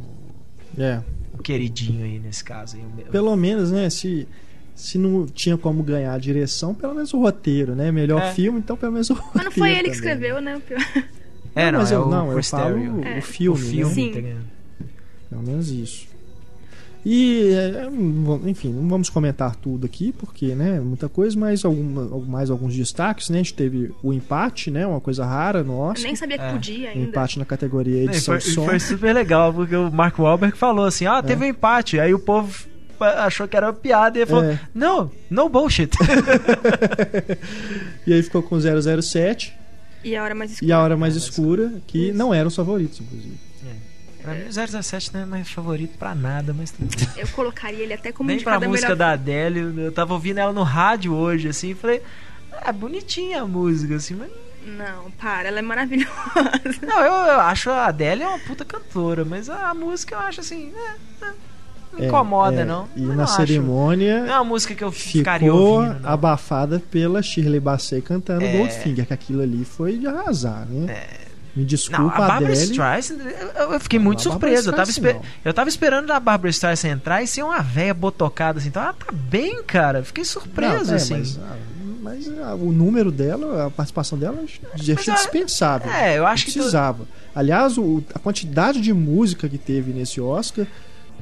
É.
o queridinho aí nesse caso. aí. Eu-
Pelo menos, né? Se, se não tinha como ganhar a direção, pelo menos o roteiro, né? Melhor
É.
filme, então pelo menos o roteiro.
Mas não foi ele que
também.
escreveu, né? O pior.
É,
Não,
não,
mas
é
eu-
o
não, eu falo o-
É.
o filme,
O filme,
Sim.
tá?
Pelo menos isso. E, é, não enfim, não vamos comentar tudo aqui, porque, né, muita coisa, mas alguma, mais alguns destaques, né? A gente teve o empate, né? Uma coisa rara no
Eu nem sabia que
É.
podia
Um
ainda.
empate na categoria edição
foi,
de
e
som.
foi super legal, porque o Mark Wahlberg falou assim: ah, teve um empate. Aí o povo achou que era uma piada e falou:
É.
não, no bullshit.
E aí ficou com 007
E a hora mais escura.
e a Hora Mais
É,
Escura, que não eram os favoritos, inclusive.
pra mim, o 017 não é mais favorito pra nada, mas tudo.
Eu colocaria ele até como
Nem pra
indicado a
música
melhor...
da Adele. Eu tava ouvindo ela no rádio hoje, assim, e falei: é bonitinha a música, assim, mas.
Não, para, ela é maravilhosa.
Não, eu, eu acho a Adele é uma puta cantora, mas a música eu acho assim. é, é, não
É,
incomoda,
é.
não.
E
Eu
na
não acho-
cerimônia
Não é uma música que eu ficaria
ficou
ouvindo. Não.
abafada pela Shirley Bassey cantando
É.
Goldfinger, que aquilo ali foi de arrasar, né? Me desculpa,
Não, a Barbara
Adele.
Streisand, eu, fiquei
Não,
muito surpreso. Eu tava, esper- eu tava esperando a Barbara Streisand entrar e ser uma véia botocada assim. Então ela tá bem, cara. Fiquei surpreso,
é,
assim.
Mas, ah, mas, ah, o número dela, a participação dela, já achei dispensável.
É, eu acho
Não
que.
precisava. Aliás, o- a quantidade de música que teve nesse Oscar,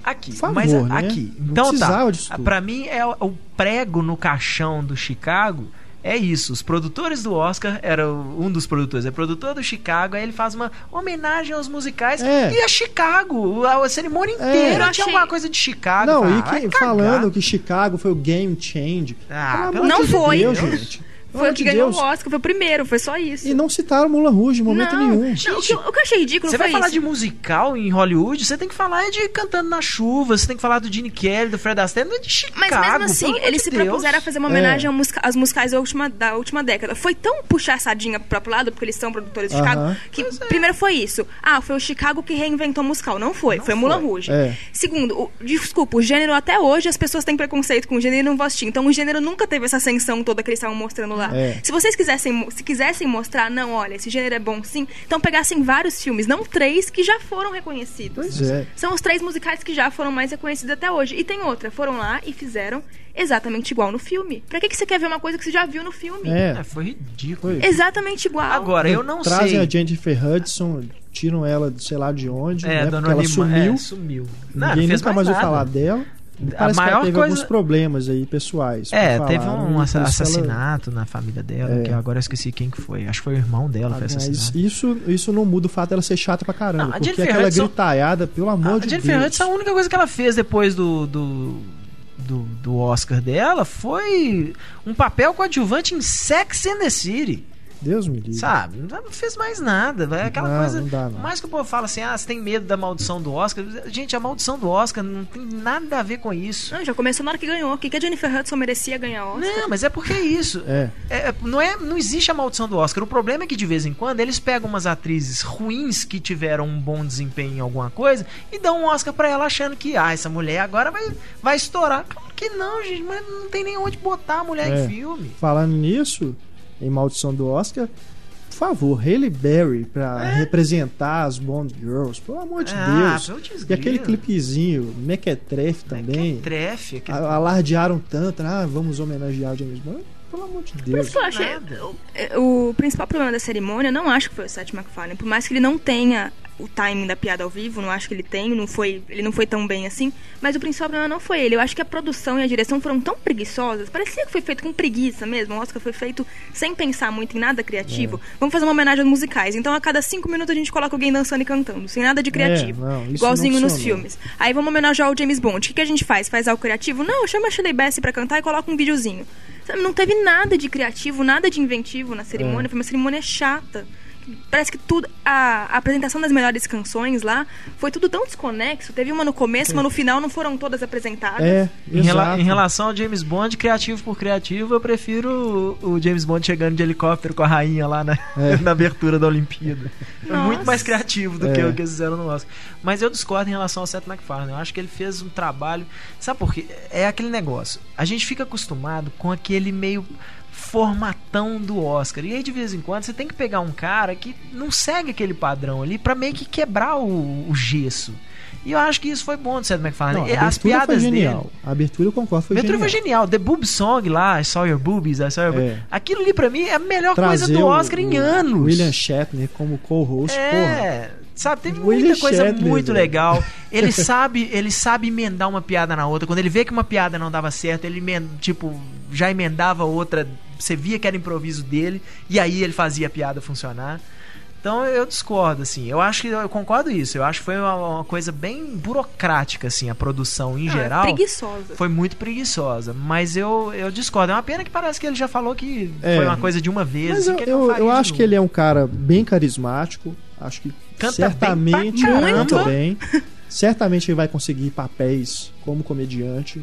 Aqui,
Por favor,
mas
né?
aqui. Então tá.
precisava disso tudo.
Pra mim, é o, prego no caixão do Chicago é isso. Os produtores do Oscar, era um dos produtores, é produtor do Chicago, aí ele faz uma homenagem aos musicais.
É.
E a Chicago, a, a cerimônia inteira
Eu
tinha alguma coisa de Chicago.
Não,
Fala,
e que, falando que Chicago foi o game change.
Ah,
Não
de
foi.
Deus. gente.
Foi o que ganhou
Deus.
o Oscar, foi o primeiro, foi só isso.
E não citaram Mulan Rouge em momento
não,
nenhum.
não, o, que, o que eu achei ridículo
Você
foi
vai falar
isso.
de musical em Hollywood, você tem que falar é de Cantando na Chuva, você tem que falar do Gene Kelly, do Fred Astaire, não é de Chicago.
Mas mesmo assim, eles
de
se
Deus.
propuseram a fazer uma
É.
homenagem ao musica- às musicais da última, da última década. Foi tão puxar a sardinha pro próprio lado, porque eles são produtores de
Aham.
Chicago, que primeiro foi isso. Ah, foi o Chicago que reinventou o musical. Não foi, foi Mulan Rouge.
É.
Segundo, o- desculpa, o gênero até hoje as pessoas têm preconceito com o gênero e não vão assistir. Então o gênero nunca teve essa ascensão toda que eles estavam mostrando lá.
É.
Se vocês quisessem, se quisessem mostrar, não, olha, esse gênero é bom sim, então pegassem vários filmes, não três que já foram reconhecidos.
Pois é.
São os três musicais que já foram mais reconhecidos até hoje. E tem outra, foram lá e fizeram exatamente igual no filme. Pra que, que você quer ver uma coisa que você já viu no filme?
É.
É, foi ridículo.
Foi.
Exatamente igual.
Agora, eu não
Trazem
sei.
a Jennifer Hudson, tiram ela de sei lá de onde,
É,
né?
dona
Porque ela sumiu.
é, sumiu. Não,
Ninguém nunca mais ouviu
nada.
falar dela.
A
Parece que
maior
ela teve
coisa-
alguns problemas aí pessoais.
É,
pra
teve
falar,
um
e por
assa-
isso ela-
assassinato na família dela,
É.
que agora eu esqueci quem que foi. Acho que foi o irmão dela que foi assassinado.
isso, isso não muda o fato dela ser chata pra caramba.
Não, a
porque aquela
Hudson-
gritaiada, pelo amor
a
de
Jennifer
Deus.
Hudson, a única coisa que ela fez depois do, do, do, do Oscar dela foi um papel coadjuvante em Sex and the City.
Deus me livre.
Sabe? Não fez mais nada. É aquela
Não,
coisa.
não dá, não.
Mais que o povo fala assim: ah, você tem medo da maldição do Oscar. Gente, a maldição do Oscar não tem nada a ver com isso.
Não, já começou na hora que ganhou. O que, que a Jennifer Hudson merecia ganhar Oscar?
Não, mas é porque é isso.
É.
É, não, é, não existe a maldição do Oscar. O problema é que de vez em quando eles pegam umas atrizes ruins que tiveram um bom desempenho em alguma coisa e dão um Oscar pra ela achando que ah, essa mulher agora vai, vai estourar. Claro que não, gente, mas não tem nem onde botar a mulher
É.
em filme.
Falando nisso, em Maldição do Oscar, por favor, Hailey Berry pra representar as Bond Girls, pelo amor de
É. Ah,
Deus. E aquele clipezinho, Mequetrefe também,
Trefe, aquele...
alardearam tanto, ah, vamos homenagear o James Bond. Pelo amor de
Por
Deus.
isso que eu achei.
nada.
O, o principal problema da cerimônia, eu não acho que foi o Seth MacFarlane. Por mais que ele não tenha o timing da piada ao vivo, não acho que ele tem, não foi, ele não foi tão bem assim. Mas o principal problema não foi ele. Eu acho que a produção e a direção foram tão preguiçosas. Parecia que foi feito com preguiça mesmo. O Oscar foi feito sem pensar muito em nada criativo.
É.
Vamos fazer uma homenagem aos musicais. Então a cada cinco minutos a gente coloca alguém dançando e cantando, sem nada de criativo.
É, não,
Igualzinho nos filmes. Aí vamos homenagear o James Bond. O que, que a gente faz? Faz algo criativo? Não, chama a Shirley Bassey pra cantar e coloca um videozinho. Não teve nada de criativo, nada de inventivo na
É.
cerimônia. Foi uma cerimônia chata. Parece que tudo. A, a apresentação das melhores canções lá foi tudo tão desconexo. Teve uma no começo, mas no final não foram todas apresentadas.
É,
Em, rela- em relação ao James Bond, criativo por criativo, eu prefiro o, o James Bond chegando de helicóptero com a rainha lá na,
É.
na abertura da Olimpíada. Foi
Nossa.
muito mais criativo do
É.
que o que eles fizeram no Oscar. Mas eu discordo em relação ao Seth MacFarlane. Eu acho que ele fez um trabalho. Sabe por quê? É aquele negócio. A gente fica acostumado com aquele meio formatão do Oscar. E aí, de vez em quando, você tem que pegar um cara que não segue aquele padrão ali pra meio que quebrar o, o gesso. E eu acho que isso foi bom do Seth MacFarlane.
Não,
As
abertura foi
piadas
genial.
dele.
A abertura eu concordo, foi
A abertura
genial.
foi genial. The Boob Song lá, I Saw Your Boobies, I Saw Your
É.
Aquilo ali pra mim é a melhor coisa
Trazer
do
o-
Oscar em
o
anos.
William Shatner como co-host, porra.
Sabe, teve
William
muita coisa
Shatner,
muito
velho.
legal. Ele sabe, ele sabe emendar uma piada na outra. Quando ele vê que uma piada não dava certo, ele tipo já emendava outra. Você via que era improviso dele e aí ele fazia a piada funcionar. Então eu discordo, assim. Eu acho que eu concordo isso. Eu acho que foi uma, uma coisa bem burocrática, assim, a produção em
é
geral.
preguiçosa.
Foi muito preguiçosa, mas eu, eu discordo. É uma pena que parece que ele já falou que
É.
foi uma coisa de uma vez.
Mas
assim,
eu,
que ele não
eu,
faria
eu
de
acho que ele é um cara bem carismático. Acho que
Canta
certamente
bem
bem. Certamente ele vai conseguir papéis como comediante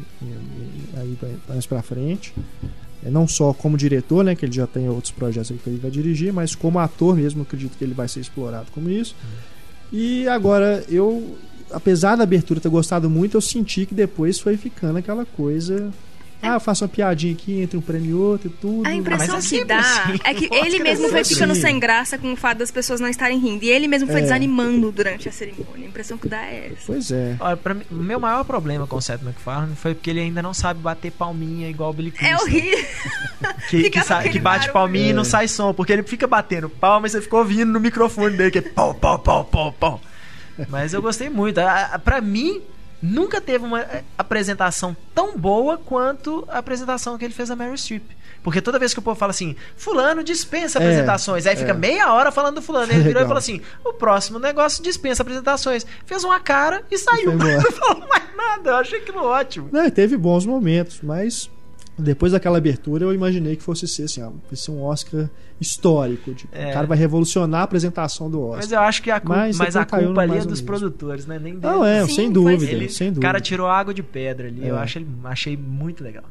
aí mais pra frente. É, Não só como diretor, né, que ele já tem outros projetos aí que ele vai dirigir, mas como ator mesmo, acredito que ele vai ser explorado como isso. E agora eu, apesar da abertura ter gostado muito, eu senti que depois foi ficando aquela coisa ah, eu faço uma piadinha aqui entre um prêmio e outro e tudo.
A impressão
é
que
sempre
dá
assim.
é que ele
é
mesmo foi ficando sem graça com o fato das pessoas não estarem rindo. E ele mesmo foi
É.
desanimando durante a cerimônia. A impressão que dá é essa.
Pois é.
Olha, pra mim, o meu maior problema com o Seth MacFarlane foi porque ele ainda não sabe bater palminha igual o Billy
É
Crystal.
horrível.
Que,
Fica
que, sa- que bate
barulho.
palminha e não
É.
sai som, porque ele fica batendo palma e você ficou ouvindo no microfone dele, que é pau, pau, pau, pau, pau. Mas eu gostei muito. Pra mim, nunca teve uma eh, apresentação tão boa quanto a apresentação que ele fez a Mary Streep. Porque toda vez que o povo fala assim, fulano dispensa
É,
apresentações, aí fica
é.
meia hora falando do fulano. Ele virou e falou assim: o próximo negócio dispensa apresentações. Fez uma cara e saiu.
foi embora.
Não falou mais nada. Eu achei aquilo ótimo.
Não, e teve bons momentos, mas depois daquela abertura eu imaginei que fosse ser assim, ó, vai ser um Oscar histórico. Tipo,
É.
O cara vai revolucionar a apresentação do Oscar.
Mas eu acho que a culpa,
Mas
mas a culpa ali é dos produtores, né? Nem dele.
Não, é,
Sim,
sem dúvida,
Ele,
sem
o
dúvida.
cara tirou água de pedra ali. Eu
É.
acho, ele- achei muito legal.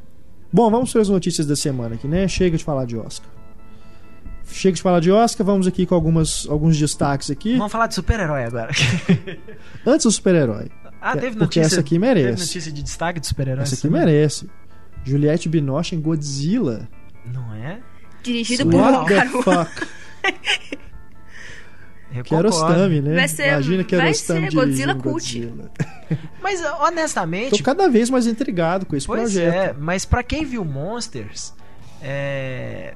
Bom, vamos para as notícias da semana aqui, né? Chega de falar de Oscar. Chega de falar de Oscar, vamos aqui com algumas, alguns destaques aqui.
Vamos falar de super-herói agora.
Antes do super-herói.
ah, teve
Porque
notícia.
essa aqui merece.
Teve notícia de destaque de super-herói.
Essa aqui
semana?
merece. Juliette Binoche em Godzilla.
Não é?
Dirigido por
What the fuck?
Eu concordo.
né?
Vai ser-
Imagina
vai
Kiarostami
ser Godzilla cult.
Godzilla.
Mas, honestamente,
Tô cada vez mais intrigado com esse
Pois
projeto.
é, mas pra quem viu Monsters, é,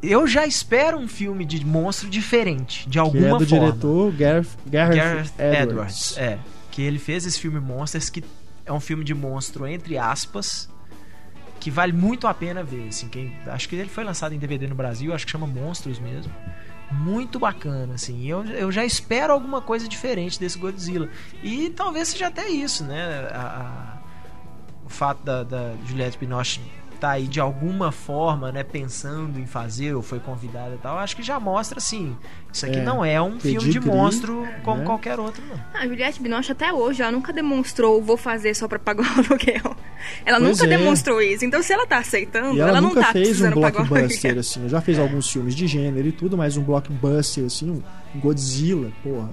eu já espero um filme de monstro diferente, de
Que
alguma
é do
forma.
diretor Gareth, Gareth,
Gareth
Edwards.
Edwards. É, que ele fez esse filme Monsters, que é um filme de monstro, entre aspas, que vale muito a pena ver. Assim, quem, acho que ele foi lançado em DVD no Brasil, acho que chama Monstros mesmo. Muito bacana, assim. Eu, eu já espero alguma coisa diferente desse Godzilla. E talvez seja até isso, né? A- a- o fato da, da Juliette Binoche tá aí de alguma forma, né, pensando em fazer ou foi convidada e tal, acho que já mostra assim, isso aqui
É,
não é um filme de monstro como
né?
qualquer outro, não.
A Juliette Binoche até hoje, ela nunca demonstrou vou fazer só pra pagar o aluguel. Ela
Pois
nunca
é.
demonstrou isso. Então se ela tá aceitando,
E ela,
não
nunca
tá
fez um
precisando pagar o
blockbuster
aluguel.
assim. Já fez alguns filmes de gênero e tudo, mas um blockbuster assim, um Godzilla, porra,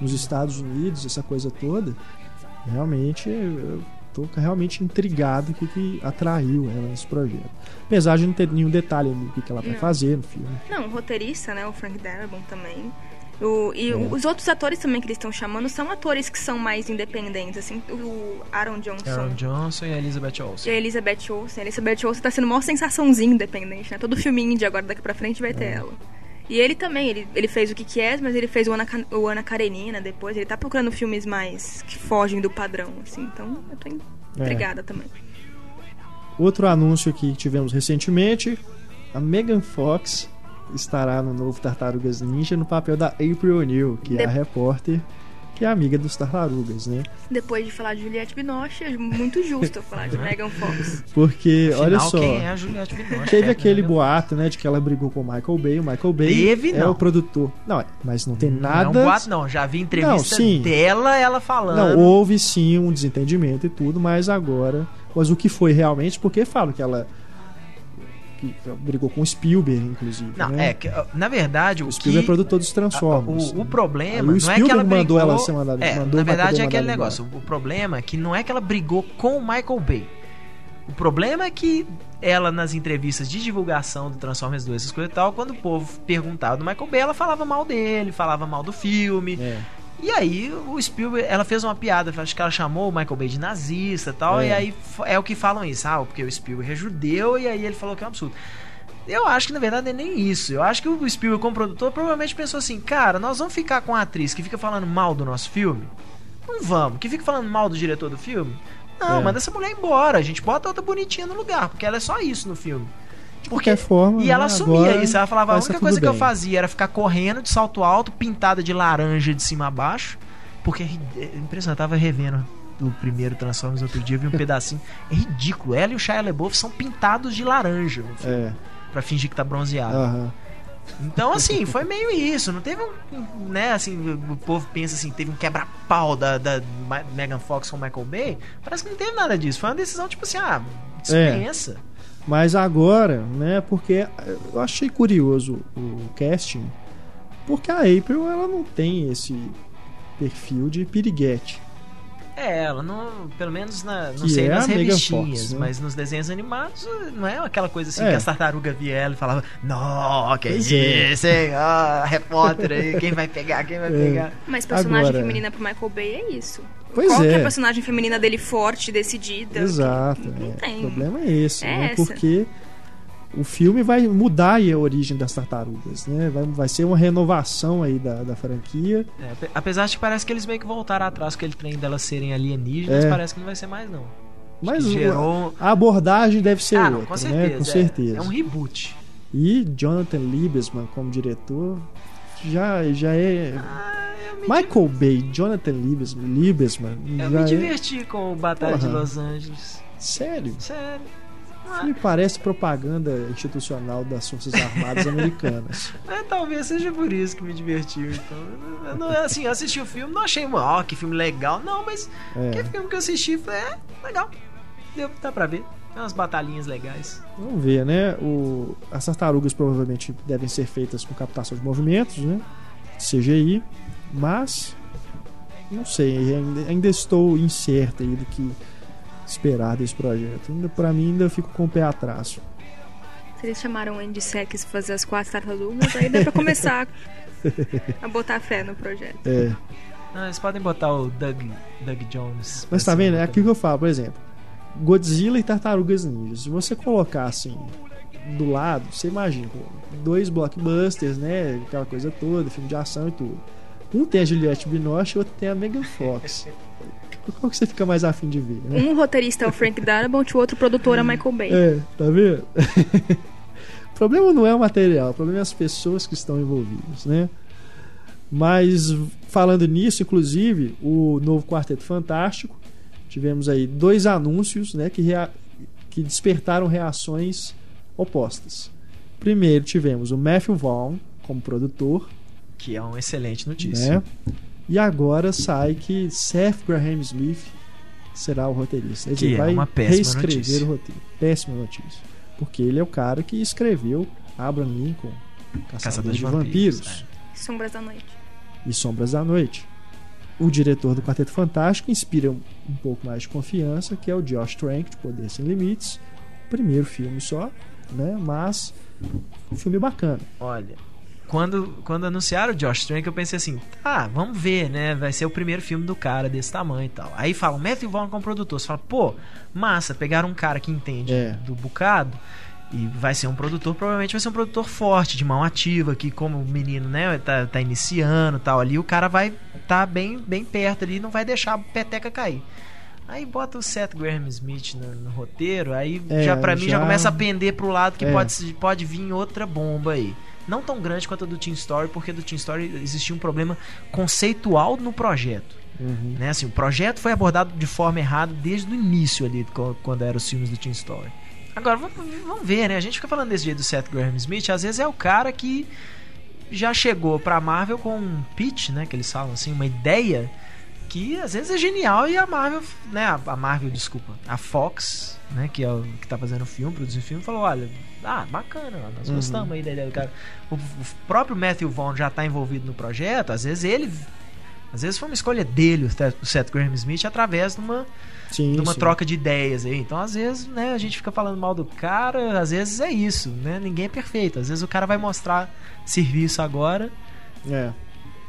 nos Estados Unidos, essa coisa toda. Realmente, eu tô realmente intrigado o que, que atraiu ela nesse projeto. Apesar de não ter nenhum detalhe do que, que ela vai
Não.
fazer no filme.
Não, o roteirista, né? O Frank Darabont também. O, e
É.
os outros atores também que eles estão chamando são atores que são mais independentes, assim. O Aaron Johnson
Aaron Johnson e a Elizabeth
e
Olsen.
a Elizabeth Olsen. A Elizabeth Olsen tá sendo uma sensaçãozinha independente, né? Todo filme indie agora daqui pra frente vai ter
É.
ela. E ele também, ele, ele fez o que que é, mas ele fez o Ana, o Ana Karenina depois. Ele tá procurando filmes mais que fogem do padrão, assim. Então eu tô
É.
intrigada também.
Outro anúncio que tivemos recentemente: a Megan Fox estará no novo Tartarugas Ninja no papel da April O'Neil, que é a
De-
repórter que é amiga dos Tartarugas, né?
Depois de falar de Juliette Binoche, é muito justo eu falar de Megan Fox.
Porque,
Afinal,
olha só.
quem é a Juliette Binoche?
Teve
Perto
aquele boato, né, de que ela brigou com o Michael Bay. O Michael Bay
Teve,
é
não.
o produtor. Não, mas não tem nada.
Não, boato não, já vi entrevista
Não, sim.
dela, ela falando.
Não, houve sim um desentendimento e tudo, mas agora. Mas o que foi realmente, porque falo que ela. Que brigou com o Spielberg, inclusive.
Não,
né?
é que, na verdade, o,
O Spielberg é
que...
produtor dos Transformers.
O, o problema
Aí o
não é que ela brigou...
mandou ela ser mandada-
é,
mandou
na verdade é aquele negócio. O problema é que não é que ela brigou com o Michael Bay. O problema é que ela, nas entrevistas de divulgação do Transformers 2, essas coisas e tal, quando o povo perguntava do Michael Bay, ela falava mal dele, falava mal do filme.
É.
E aí o Spielberg, ela fez uma piada, acho que ela chamou o Michael Bay de nazista e tal,
É.
e aí é o que falam isso, ah, porque o Spielberg é judeu, e aí ele falou que é um absurdo. Eu acho que na verdade é nem isso. Eu acho que o Spielberg, como produtor, provavelmente pensou assim: cara, nós vamos ficar com a atriz que fica falando mal do nosso filme? Não vamos. Que fica falando mal do diretor do filme? Não,
É.
manda essa mulher embora. A gente bota outra bonitinha no lugar, porque ela é só isso no filme.
De qualquer forma.
E ela
né,
assumia
agora
isso. Ela falava: a única coisa que eu fazia era ficar correndo de salto alto, pintada de laranja de cima a baixo. Porque é é impressionante, eu tava revendo o primeiro Transformers outro dia, vi um pedacinho. É ridículo. Ela e o Shia LaBeouf são pintados de laranja no filme,
É.
pra fingir que tá bronzeado.
aham.
Então, assim, foi meio isso. Não teve um. Né, assim, o povo pensa assim, teve um quebra-pau da, da Megan Fox com o Michael Bay. Parece que não teve nada disso. Foi uma decisão, tipo assim, ah, dispensa.
Mas agora, né, porque eu achei curioso o casting, porque a April ela não tem esse perfil de piriguete.
É, ela não. Pelo menos na, não
Que
sei
é
nas
a
revistinhas,
Fox, né?
mas nos desenhos animados não é aquela coisa assim
É.
que as tartarugas via ela e falava, não, que
Pois é.
isso, hein? Ah, repórter aí, quem vai pegar, quem vai
É.
pegar.
Mas personagem
Agora-
feminina pro Michael Bay é isso.
Pois
Qual que é
é.
a personagem feminina dele forte, decidida?
Exato.
Não
é.
tem.
O problema é esse,
É
né?
essa.
Porque o filme vai mudar aí a origem das tartarugas, né? Vai, vai ser uma renovação aí da, da franquia.
É, ape- apesar de que parece que eles meio que voltaram atrás com aquele trem delas serem alienígenas,
É.
parece que não vai ser mais, não.
Mas
gerou.
a abordagem deve ser
ah,
outra,
não, com
né?
certeza.
Com
é-
certeza.
É, um reboot.
E Jonathan Liebesman como diretor já, já é.
Ah,
Michael Bay, Jonathan Liebesman, Liebesman
eu me
é.
diverti com o Batalha de. Los Angeles.
Sério?
Sério. Ah,
Me parece propaganda institucional das Forças Armadas Americanas.
É, talvez seja por isso que me divertiu. Então, eu não, assim, eu assisti o filme, não achei, ó, que filme legal. Não, mas
É.
que filme que eu assisti, falei, é, legal. Deu, dá pra ver. Tem umas batalhinhas legais.
Vamos ver, né? O, as tartarugas provavelmente devem ser feitas com captação de movimentos, né? CGI, mas não sei, ainda, ainda estou incerto aí do que esperar desse projeto. Ainda para mim ainda fico com o pé atrás.
Se eles chamaram o Andy Serkis pra fazer as quatro tartarugas, aí dá pra começar a botar fé no projeto.
É,
Não, eles podem botar o Doug, Doug Jones.
mas
pra
tá vendo? É aquilo que eu falo, por exemplo, Godzilla e Tartarugas Ninja. Se você colocar assim do lado, você imagina dois blockbusters, né? Aquela coisa toda, filme de ação e tudo. Um tem a Juliette Binoche e outro tem a Megan Fox. Qual que você fica mais afim de ver, né?
Um roteirista é o Frank Darabont e o outro produtor é o Michael Bay.
É, tá vendo? o problema não é o material, o problema é as pessoas que estão envolvidas, né? Mas falando nisso, inclusive, o novo Quarteto Fantástico, tivemos aí dois anúncios, né, que, rea- que despertaram reações opostas. Primeiro tivemos o Matthew Vaughn como produtor,
Que é uma excelente notícia.
né? E agora sai que Seth Graham Smith será o roteirista. Ele
Que é
vai
uma péssima
reescrever
notícia.
o roteiro. Péssima notícia. Porque ele é o cara que escreveu Abraham Lincoln, Caçador,
Caçador
de,
de
Vampiros,
Vampiros,
Sombras da Noite.
e Sombras da Noite. O diretor do Quarteto Fantástico inspira um, um pouco mais de confiança, que é o Josh Trank, de Poder Sem Limites. Primeiro filme só, né? Mas um filme bacana.
Olha, quando, quando anunciaram o Josh Trank, eu pensei assim, tá, vamos ver, né? Vai ser o primeiro filme do cara desse tamanho e tal. Aí falam, Matthew Vaughn como produtor. Você fala, pô, massa, pegaram um cara que entende
É.
do bocado e vai ser um produtor, provavelmente vai ser um produtor forte, de mão ativa, que como o menino, né, tá, tá iniciando e tal ali, o cara vai tá bem, bem perto ali não vai deixar a peteca cair. Aí bota o Seth Graham Smith no, no roteiro, aí
É,
já pra mim já
já-
começa a pender pro lado que
É.
pode, pode vir outra bomba aí. Não tão grande quanto a do Team Story, porque do Team Story existia um problema conceitual no projeto.
Uhum.
Né? Assim, o projeto foi abordado de forma errada desde o início ali, quando eram os filmes do Team Story. Agora, vamos, ver, né? A gente fica falando desse jeito do Seth Graham Smith, às vezes é o cara que já chegou pra Marvel com um pitch, né? Que eles falam assim, uma ideia que às vezes é genial e a Marvel, né? A Marvel, desculpa, a Fox, né? Que é o que tá fazendo o filme, produzindo o filme, falou: olha, ah, bacana, nós
Uhum.
gostamos aí da ideia do cara. O, o próprio Matthew Vaughn já tá envolvido no projeto, às vezes ele. Às vezes foi uma escolha dele, o Seth Graham Smith, através de uma
Sim,
numa
sim.
troca de ideias aí. Então, às vezes, né, a gente fica falando mal do cara, às vezes é isso, né? Ninguém é perfeito. Às vezes o cara vai mostrar serviço agora,
É.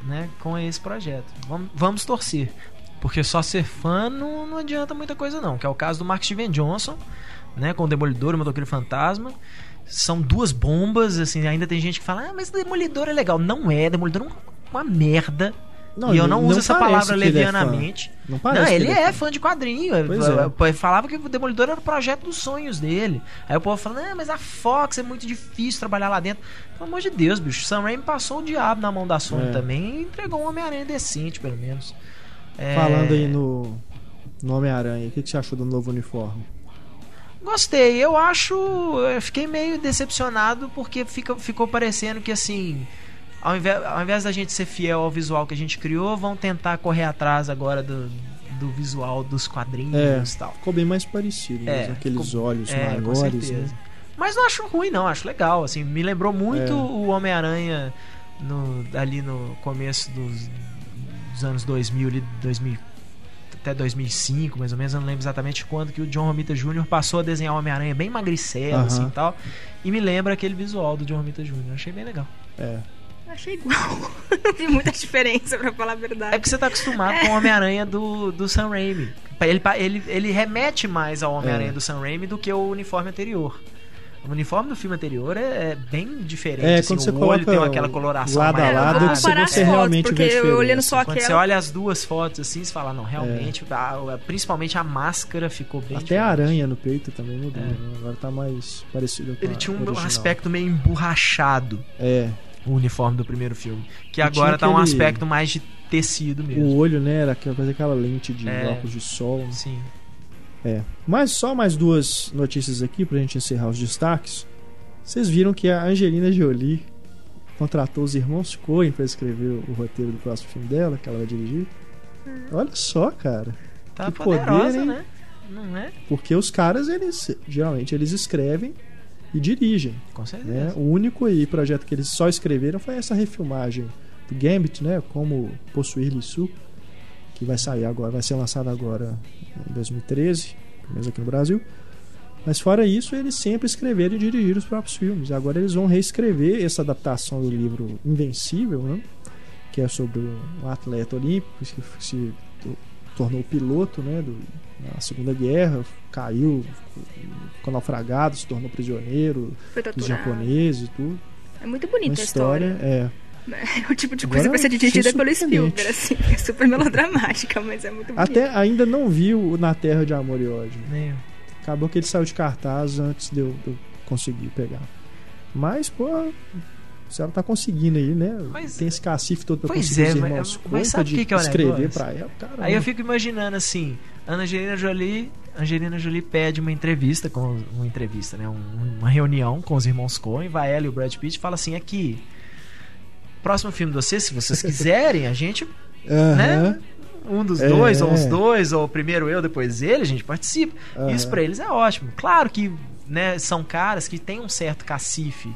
né, com esse projeto. Vamos, vamos torcer. Porque só ser fã não, não adianta muita coisa não, que é o caso do Mark Steven Johnson, né, com o Demolidor e o Motoqueiro Fantasma. São duas bombas, assim, ainda tem gente que fala: "Ah, mas Demolidor é legal". Não é, Demolidor é uma, uma merda. e eu não, uso essa palavra
é
levianamente.
Não
Não,
parece que
ele
é
é fã de quadrinho.
É.
falava que o Demolidor era o projeto dos sonhos dele. Aí o povo falando, ah, mas a Fox é muito difícil trabalhar lá dentro. Pelo amor de Deus, bicho. Sam Raimi passou o diabo na mão da Sony
É.
também e entregou um Homem-Aranha decente, pelo menos. É,
Falando aí no, no Homem-Aranha, o que, que você achou do novo uniforme?
Gostei. Eu acho. Eu fiquei meio decepcionado porque fica, ficou parecendo que assim. Ao invés, ao invés da gente ser fiel ao visual que a gente criou, vão tentar correr atrás agora do, do visual dos quadrinhos
É,
e tal.
ficou bem mais parecido,
É,
mesmo, aqueles
ficou-
olhos
É,
maiores, né?
Mas não acho ruim, não. Acho legal. Assim, me lembrou muito
É.
o Homem-Aranha no, ali no começo dos, dos anos 2000, ali, 2000, até 2005, mais ou menos. Eu não lembro exatamente quando que o John Romita Jr. passou a desenhar o Homem-Aranha bem magricelo,
Aham.
assim e tal. E me lembra aquele visual do John Romita Jr. Achei bem legal.
É.
Achei igual. não vi muita diferença, pra falar a
É
verdade.
porque você tá acostumado com o Homem-Aranha do, do Sam Raimi. Ele, ele, ele remete mais ao Homem-Aranha
É.
do Sam Raimi do que o uniforme anterior. O uniforme do filme anterior é, é bem diferente.
É,
assim,
quando você
o olho
coloca
tem aquela coloração
lado a
mais
lado, é você você
fotos,
realmente
porque
vê
eu olhando só
Quando você
aquela.
olha as duas fotos assim, você fala, não, realmente, a- a- principalmente a máscara ficou bem
Até
diferente.
a aranha no peito também mudou,
É.
né? Agora tá mais parecido com
Ele
a
tinha um
original.
aspecto meio emborrachado,
É,
o uniforme do primeiro filme. Que
E
agora tá um aspecto mais de tecido mesmo.
o olho, né, era aquela, coisa- aquela lente de
É.
óculos de sol. né?
Sim.
É. Mas só mais duas notícias aqui pra gente encerrar os destaques. Vocês viram que a Angelina Jolie contratou os irmãos Coen pra escrever o roteiro do próximo filme dela, que ela vai dirigir. Olha só, cara.
Tá
Que
poderosa,
poder, hein?
né? Não é?
Porque os caras, eles geralmente eles escrevem e dirigem.
Com certeza.
Né? O único aí projeto que eles só escreveram foi essa refilmagem do Gambit, né? Como possuir Lissu, que vai sair agora, vai ser lançado agora em 2013, pelo menos aqui no Brasil. Mas fora isso, eles sempre escreveram e dirigiram os próprios filmes. Agora eles vão reescrever essa adaptação do livro Invencível, né? que é sobre um atleta olímpico que se to- tornou piloto né? do, na Segunda Guerra, caiu, ficou naufragado, se tornou prisioneiro dos japoneses e tudo.
É muito
Uma
bonita a
história,
história.
é.
É o tipo de
Agora
coisa que vai ser dirigida pelo. Spielberg, assim. É super melodramática, mas é muito bonita.
Até ainda não vi o Na Terra de Amor e Ódio.
Nem-
Acabou que ele saiu de cartaz antes de eu, de eu conseguir pegar. Mas, pô, se ela tá conseguindo aí, né?
Mas-
Tem esse cacife todo pra
Pois
conseguir
é,
os
mas-
irmãos
mas
Coen
sabe que que é o
escrever
negócio?
pra ela. Caramba.
Aí eu fico imaginando assim, Angelina Jolie, Angelina Jolie pede uma entrevista com uma entrevista, né, um- uma reunião com os irmãos Coen, vai ela e o Brad Pitt e fala assim, aqui, próximo filme de vocês, se vocês quiserem, a gente,
Aham,
né? Um dos
É.
dois, ou os dois, ou primeiro eu, depois ele, a gente participa.
aham.
Isso pra eles é ótimo. Claro que, né, são caras que têm um certo cacife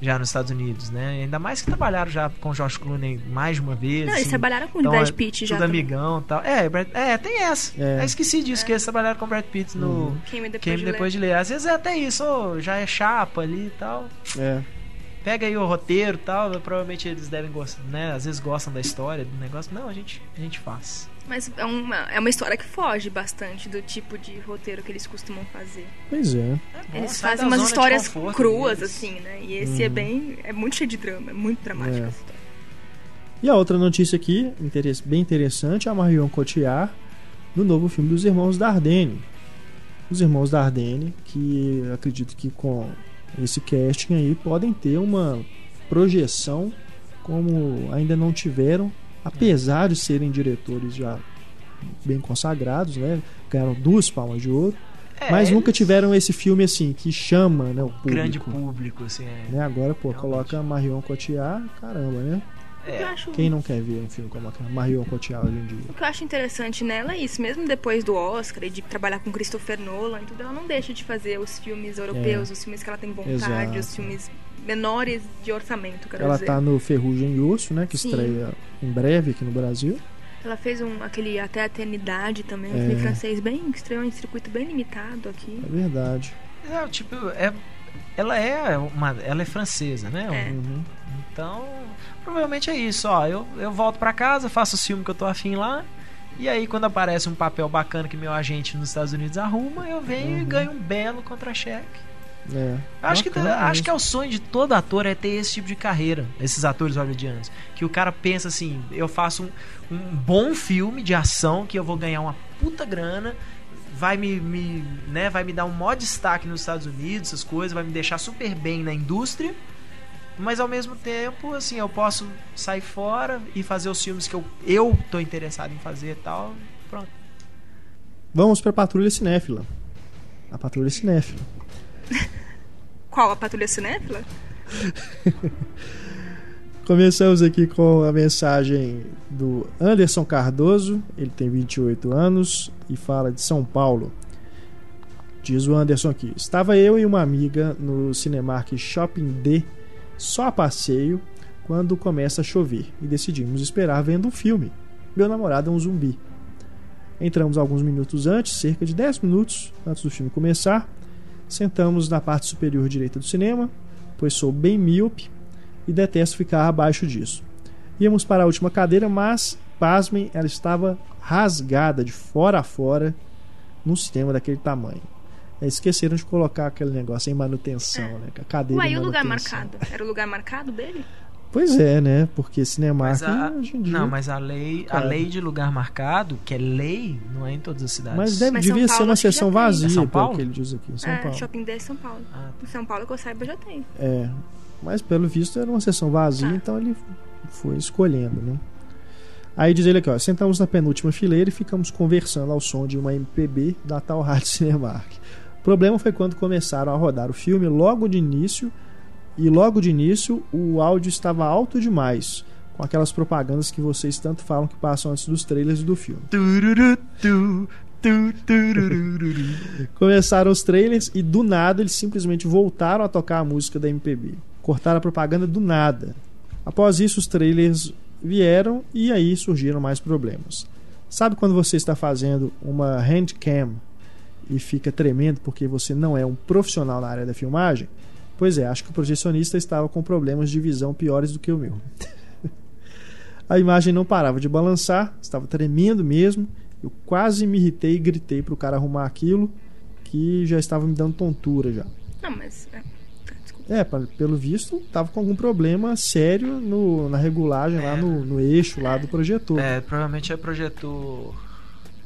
já nos Estados Unidos, né? Ainda mais que trabalharam já com o Josh Clooney mais de uma vez.
Não, eles
assim,
trabalharam com o
então,
Brad
é
Pitt já.
tudo
também.
amigão e tal. É, Brad- é, tem essa.
É.
Eu esqueci disso, que eles trabalharam com o Brad Pitt no
Uhum.
Quem me depois,
Quem
de
depois de ler. Às vezes é até isso, já é chapa ali e tal.
É.
Pega aí o roteiro e tal. Provavelmente eles devem gostar, né? Às vezes gostam da história do negócio. Não, a gente, a gente faz.
Mas é uma, é uma história que foge bastante do tipo de roteiro que eles costumam fazer.
Pois é.
Eles
sai
fazem
da
umas histórias cruas,
deles.
assim, né? E esse é
Uhum.
bem. É muito cheio de drama, é muito dramático
É.
essa história.
E a outra notícia aqui, bem interessante, é a Marion Cotillard no novo filme dos Irmãos Dardenne. Os Irmãos Dardenne, que eu acredito que com esse casting aí podem ter uma projeção como ainda não tiveram, apesar de serem diretores já bem consagrados, né? Ganharam duas palmas de ouro,
É,
mas nunca tiveram esse filme assim que chama, né, o público.
grande público, assim. É.
Né? Agora, pô,
Realmente.
coloca Marion Cotillard, caramba, né?
Eu
É.
acho-
Quem não quer ver um filme como a Marion Cotillard hoje em dia?
O que eu acho interessante nela é isso, mesmo depois do Oscar e de trabalhar com Christopher Nolan e tudo, ela não deixa de fazer os filmes europeus, os filmes que ela tem vontade,
Exato.
os filmes menores de orçamento, quero
Ela
dizer.
tá no Ferrugem e Osso, né? Que
Sim.
estreia em breve aqui no Brasil.
Ela fez um, aquele Até a Eternidade também, um
É.
filme francês bem, que estreou em circuito bem limitado aqui.
É verdade.
É, tipo, é, ela é uma, ela é francesa, né?
É.
Uhum.
Então, provavelmente é isso, ó. Eu, eu volto pra casa, faço o filme que eu tô afim lá. E aí, quando aparece um papel bacana que meu agente nos Estados Unidos arruma, eu venho e
Uhum.
ganho um belo contra-cheque.
É.
Acho, que, acho que é o sonho de todo ator é ter esse tipo de carreira, esses atores hollywoodianos. Que o cara pensa assim: eu faço um, um bom filme de ação que eu vou ganhar uma puta grana, vai me, me, né, vai me dar um maior destaque nos Estados Unidos, essas coisas, vai me deixar super bem na indústria. Mas ao mesmo tempo, assim, eu posso sair fora e fazer os filmes que eu, eu tô interessado em fazer e tal. Pronto.
Vamos pra Patrulha Cinéfila. A Patrulha Cinéfila.
Qual? A Patrulha Cinéfila?
Começamos aqui com a mensagem do Anderson Cardoso. Ele tem 28 anos e fala de São Paulo. Diz o Anderson aqui: Estava eu e uma amiga no Cinemark Shopping D, só a passeio, quando começa a chover e decidimos esperar vendo um filme. Meu namorado é um zumbi. Entramos alguns minutos antes, cerca de 10 minutos antes do filme começar. Sentamos na parte superior direita do cinema, pois sou bem míope e detesto ficar abaixo disso. Íamos para a última cadeira, mas, pasmem, ela estava rasgada de fora a fora num cinema daquele tamanho. É, esqueceram de colocar aquele negócio em manutenção, né? com A cadeira
Ué, e o lugar marcado? Era o lugar marcado dele?
Pois é, né? Porque Cinemark
Mas a,
hoje em dia...
não, mas a lei, a lei de lugar marcado, que é lei, não é em todas as cidades.
Mas deve,
Mas São
devia ser
Paulo
uma
que já
sessão vazia,
É São Paulo?
que ele diz aqui. São
é,
Paulo.
Shopping 10 São Paulo.
Ah,
Em São Paulo, que eu saiba, já tem.
É, mas pelo visto era uma sessão vazia,
Ah.
então ele foi escolhendo, né? Aí diz ele aqui, ó, sentamos na penúltima fileira e ficamos conversando ao som de uma MPB da tal Rádio Cinemark. O problema foi quando começaram a rodar o filme logo de início e logo de início o áudio estava alto demais, com aquelas propagandas que vocês tanto falam que passam antes dos trailers do filme. Começaram os trailers e do nada eles simplesmente voltaram a tocar a música da MPB. Cortaram a propaganda do nada. Após isso, os trailers vieram e aí surgiram mais problemas. Sabe quando você está fazendo uma handcam e fica tremendo porque você não é um profissional na área da filmagem? Pois é, acho que o projecionista estava com problemas de visão piores do que o meu. a imagem não parava de balançar, estava tremendo mesmo. Eu quase me irritei e gritei pro cara arrumar aquilo que já estava me dando tontura já.
Não, mas. é, desculpa.
É, pelo visto, tava com algum problema sério no, na regulagem lá no, no eixo lá do projetor.
É, provavelmente é projetor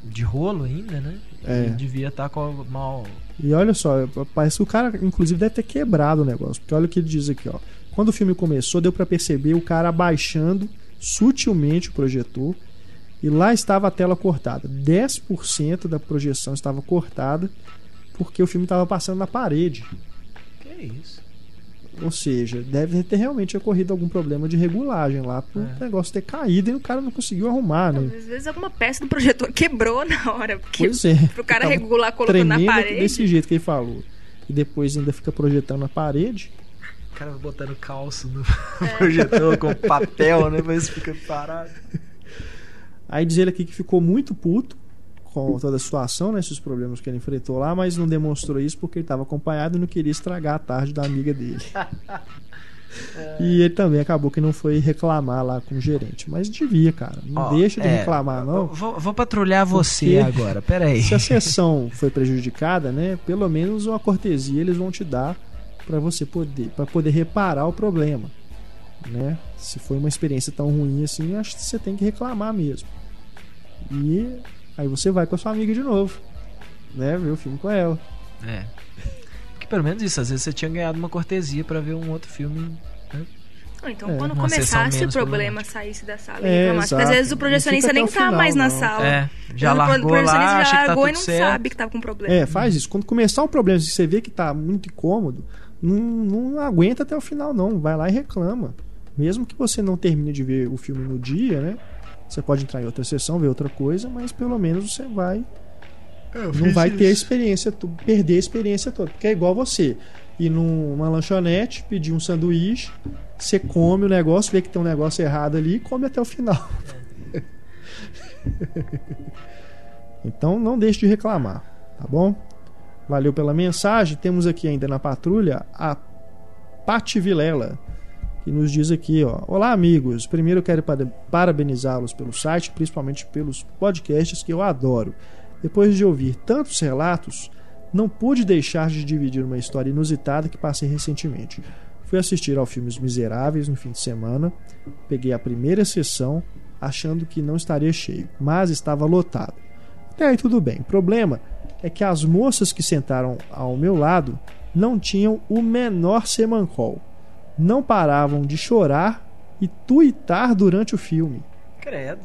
de rolo ainda, né?
É.
E devia estar com mal.
E olha só, parece que o cara, inclusive, deve ter quebrado o negócio. Porque olha o que ele diz aqui, ó. Quando o filme começou, deu pra perceber o cara abaixando sutilmente o projetor. E lá estava a tela cortada. 10% da projeção estava cortada porque o filme estava passando na parede.
Que isso?
Ou seja, deve ter realmente ocorrido algum problema de regulagem lá pro
É.
negócio ter caído e o cara não conseguiu arrumar, né?
Às vezes alguma peça do projetor quebrou na hora. Porque
Pois é.
pro cara regular colocando na parede.
desse jeito que ele falou. E depois ainda fica projetando na parede.
O cara botando calço no
É.
projetor com papel, né? Mas fica parado.
Aí diz ele aqui que ficou muito puto com toda a situação, né, esses problemas que ele enfrentou lá, mas não demonstrou isso porque ele estava acompanhado e não queria estragar a tarde da amiga dele. E ele também acabou que não foi reclamar lá com o gerente. Mas devia, cara. Não
Ó,
deixa de
é,
reclamar, não.
Vou, vou patrulhar você agora, peraí.
Se a sessão foi prejudicada, né? Pelo menos uma cortesia eles vão te dar para você poder, para poder reparar o problema, né? Se foi uma experiência tão ruim assim, acho que você tem que reclamar mesmo. E aí você vai com a sua amiga de novo, né? Ver o filme com ela.
É. Porque pelo menos isso, às vezes você tinha ganhado uma cortesia pra ver um outro filme.
Ou então,
É.
quando
Uma
começasse o problema saísse da sala
É,
e às vezes o projecionista nem tá
o
mais
final,
na
não.
sala.
É, já
o
largou
projecionista
lá,
já
acha que tá
largou e
tudo
não
certo.
sabe que tá com problema.
É, faz isso. Quando começar o problema, se você vê que tá muito incômodo, não, não aguenta até o final, não. Vai lá e reclama. Mesmo que você não termine de ver o filme no dia, né? Você pode entrar em outra sessão, ver outra coisa, mas pelo menos você vai não vai ter a experiência, perder a experiência toda. Porque é igual você ir numa lanchonete, pedir um sanduíche, você come o negócio, vê que tem um negócio errado ali e come até o final. então não deixe de reclamar, tá bom? Valeu pela mensagem. Temos aqui ainda na patrulha a Pati Vilela, que nos diz aqui, ó. Olá, amigos. Primeiro quero para- parabenizá-los pelo site, principalmente pelos podcasts que eu adoro. Depois de ouvir tantos relatos, não pude deixar de dividir uma história inusitada que passei recentemente. Fui assistir ao filme Os Miseráveis no fim de semana, peguei a primeira sessão achando que não estaria cheio, mas estava lotado. Até aí tudo bem. O problema é que as moças que sentaram ao meu lado não tinham o menor semancol. Não paravam de chorar e tuitar durante o filme.
Credo.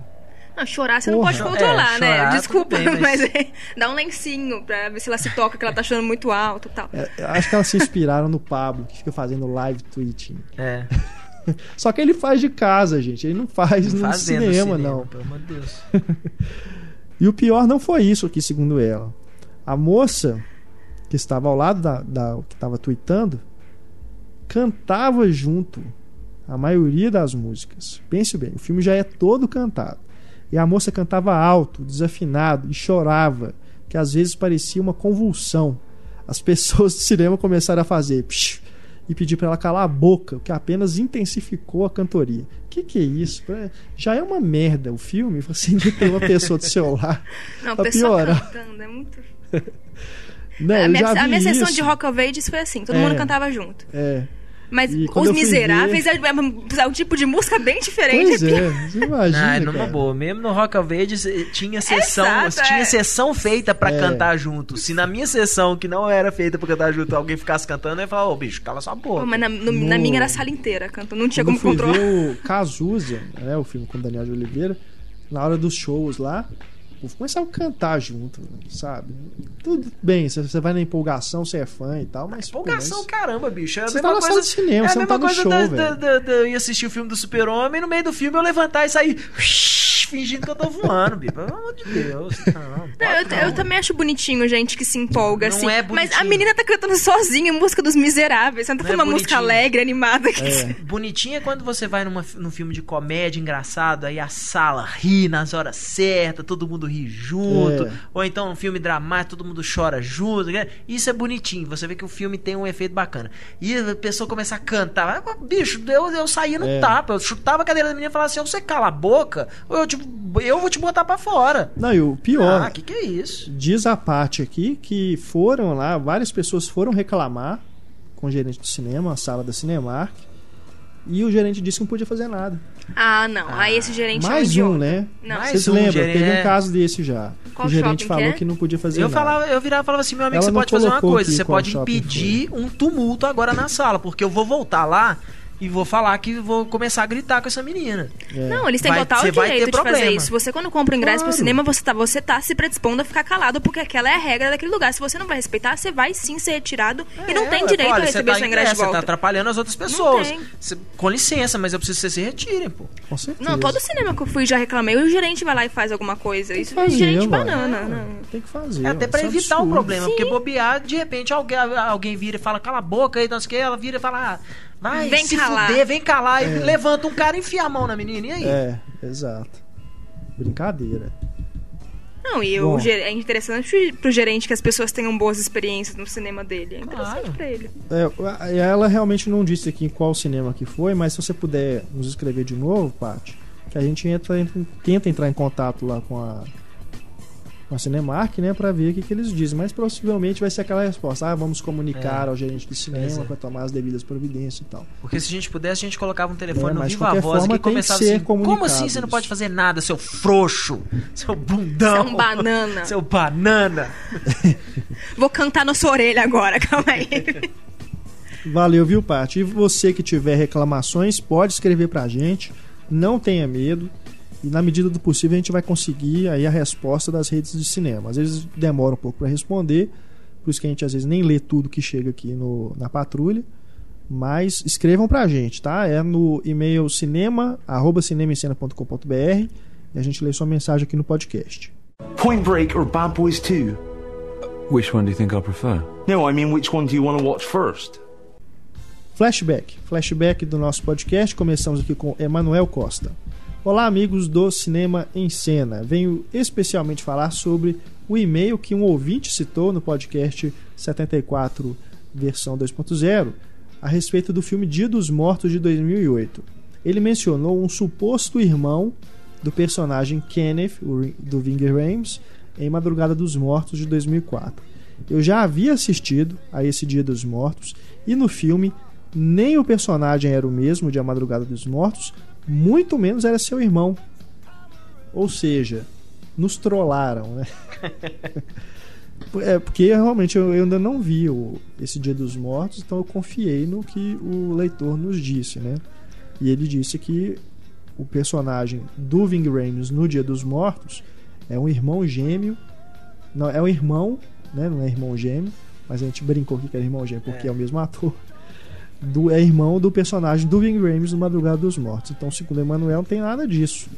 Não, chorar você não
Porra.
pode controlar,
É,
né? Desculpa,
bem,
mas,
mas-
é, dá um lencinho pra ver se ela se toca, que ela tá achando muito alto e tal.
É, acho que elas se inspiraram no Pablo, que fica fazendo live tweeting.
É.
Só que ele faz de casa, gente. Ele não faz no
Fazendo
cinema, não.
Pelo amor de Deus.
E o pior não foi isso aqui, segundo ela. A moça que estava ao lado da, da que estava tweetando cantava junto a maioria das músicas. Pense bem, o filme já é todo cantado. E a moça cantava alto, desafinado e chorava, que às vezes parecia uma convulsão. As pessoas do cinema começaram a fazer psh, e pedir para ela calar a boca, o que apenas intensificou a cantoria. Que que é isso? Já é uma merda o filme, você ainda tem uma pessoa do seu lado
Não, o
pra
pessoal
piorar.
cantando, é muito.
Né,
a
eu
minha,
já
a minha sessão
isso.
de Rock of Ages foi assim, todo
É.
mundo cantava junto.
É.
Mas
E
Os
eu
Miseráveis
ver-
é, é um tipo de música bem diferente.
Pois é, você imagina.
Ah, numa
cara.
boa. Mesmo no Rock of Ages eh, tinha sessão,
exato,
tinha
é.
sessão feita pra
É.
cantar junto. Se na minha sessão, que não era feita pra cantar junto, alguém ficasse cantando, eu ia falar, ô bicho, cala sua boca.
Pô, mas na, no-
No-
na minha era a sala inteira cantando, não tinha
Quando eu
como
fui
controlar.
ver o Cazuza, né, o filme com o Daniel de Oliveira, na hora dos shows lá, povo começava a cantar junto, sabe? Tudo bem, você vai na empolgação, você é fã e tal, mas. pô,
Empolgação,
mas-
caramba, bicho. É a
Você
mesma
tá
coisa,
de cinema,
é a mesma
tá
coisa
show,
da,
velho.
da, da- da- eu ir assistir o filme do Super-Homem e no meio do filme eu levantar e sair fingindo que eu tô voando, bicho. Pelo amor de Deus. Não,
Não, eu, eu também acho bonitinho gente que se empolga,
Não
assim.
é
mas a menina tá cantando sozinha música dos miseráveis. Você não tá
Não é
falando uma música alegre, animada. Que...
É.
Bonitinho é quando você vai numa, num filme de comédia engraçado, aí a sala ri nas horas certas, todo mundo ri junto.
É.
Ou então um filme dramático, todo mundo chora junto. né? Isso é bonitinho, você vê que o filme tem um efeito bacana. E a pessoa começa a cantar. Bicho, eu, eu saía no
É.
tapa, eu chutava a cadeira da menina e falava assim: ou você cala a boca, ou eu, tipo, eu vou te botar pra fora.
Não, e o pior,
Ah, que que é isso?
diz a parte aqui que foram lá, várias pessoas foram reclamar com o gerente do cinema, a sala da Cinemark, e o gerente disse que não podia fazer nada.
Ah, não. Aí esse gerente é um
Mais
idiota.
um, né?
Não.
Mais
Vocês
um
lembram?
gerente,
Teve
é.
um caso desse já.
Qual
o gerente falou
que é?
que não podia fazer
Eu,
nada.
falava, eu virava e falava assim, meu amigo,
Ela
você pode fazer uma coisa, você pode impedir um tumulto agora na sala, porque eu vou voltar lá e vou falar que vou começar a gritar com essa menina.
É.
Não, eles têm
Vai-
total direito de fazer
problema.
isso. Você, quando compra o ingresso
Claro.
pro cinema, você tá, você tá se predispondo a ficar calado, porque aquela é a regra daquele lugar. Se você não vai respeitar, você vai sim ser retirado e não
É,
tem direito
olha,
a
você
receber
tá,
seu ingresso
é,
de volta.
Você tá atrapalhando as outras pessoas.
tem.
Você- com licença, mas eu preciso que vocês se retirem, pô.
Com certeza.
Não, todo cinema que eu fui já reclamei, o gerente vai lá e faz alguma coisa. Isso é
fazer,
gerente
ué.
banana. Não.
Tem que fazer.
É até
isso é
evitar um
absurdo.
problema, porque bobear, de repente alguém, alguém vira e fala, cala a boca aí, não sei o que, ela vira e fala, ah, vai
Vem
se
calar.
fuder, vem calar, e levanta um cara e enfia a mão na menina, e aí?
É, exato. Brincadeira.
Não, e
Bom.
o ger- é interessante pro gerente que as pessoas tenham boas experiências no cinema dele. É interessante
Claro.
pra ele.
É, ela realmente não disse aqui em qual cinema que foi, mas se você puder nos escrever de novo, Paty, que a gente entra, em- tenta entrar em contato lá com a com a Cinemark, né, pra ver o que, que eles dizem. Mas possivelmente vai ser aquela resposta: ah, vamos comunicar
É.
ao gerente do cinema
é.
para tomar as devidas providências e tal.
Porque se a gente pudesse, a gente colocava um telefone
É,
no Viva
qualquer
Voz
forma
e começava
ser
assim, como assim você não
isso."
pode fazer nada, seu frouxo, seu bundão,
um banana.
seu banana.
Vou cantar na sua orelha agora, calma aí.
Valeu, viu, Paty? E você que tiver reclamações, pode escrever pra gente. Não tenha medo. E na medida do possível a gente vai conseguir aí a resposta das redes de cinema. Às vezes demora um pouco para responder, por isso que a gente às vezes nem lê tudo que chega aqui no, na patrulha. Mas escrevam pra gente, tá? É no e-mail cinema, arroba cinemascena.com.br e a gente lê sua mensagem aqui no podcast.
Point Break or Bad Boys 2?
Which one do you think I prefer?
No, I mean, which one do you want to watch first?
Flashback. Flashback do nosso podcast. Começamos aqui com Emanuel Costa. Olá, amigos do Cinema em Cena. Venho especialmente falar sobre o e-mail que um ouvinte citou no podcast 74, versão 2.0, a respeito do filme Dia dos Mortos de 2008. Ele mencionou um suposto irmão do personagem Kenneth, do Ving Rhames, em Madrugada dos Mortos de 2004. Eu já havia assistido a esse Dia dos Mortos e no filme nem o personagem era o mesmo de A Madrugada dos Mortos, muito menos era seu irmão. Ou seja, nos trollaram, né? É, porque realmente eu, eu ainda não vi o, esse Dia dos Mortos, então eu confiei no que o leitor nos disse, né? E ele disse que o personagem do Ving Rhames no Dia dos Mortos é um irmão gêmeo. Não, é um irmão, né? Não é irmão gêmeo, mas a gente brincou aqui que era irmão gêmeo porque é,
É.
o mesmo ator. Do, é irmão do personagem do Ving Rhames no Madrugada dos Mortos. Então, segundo Emanuel, não tem nada disso.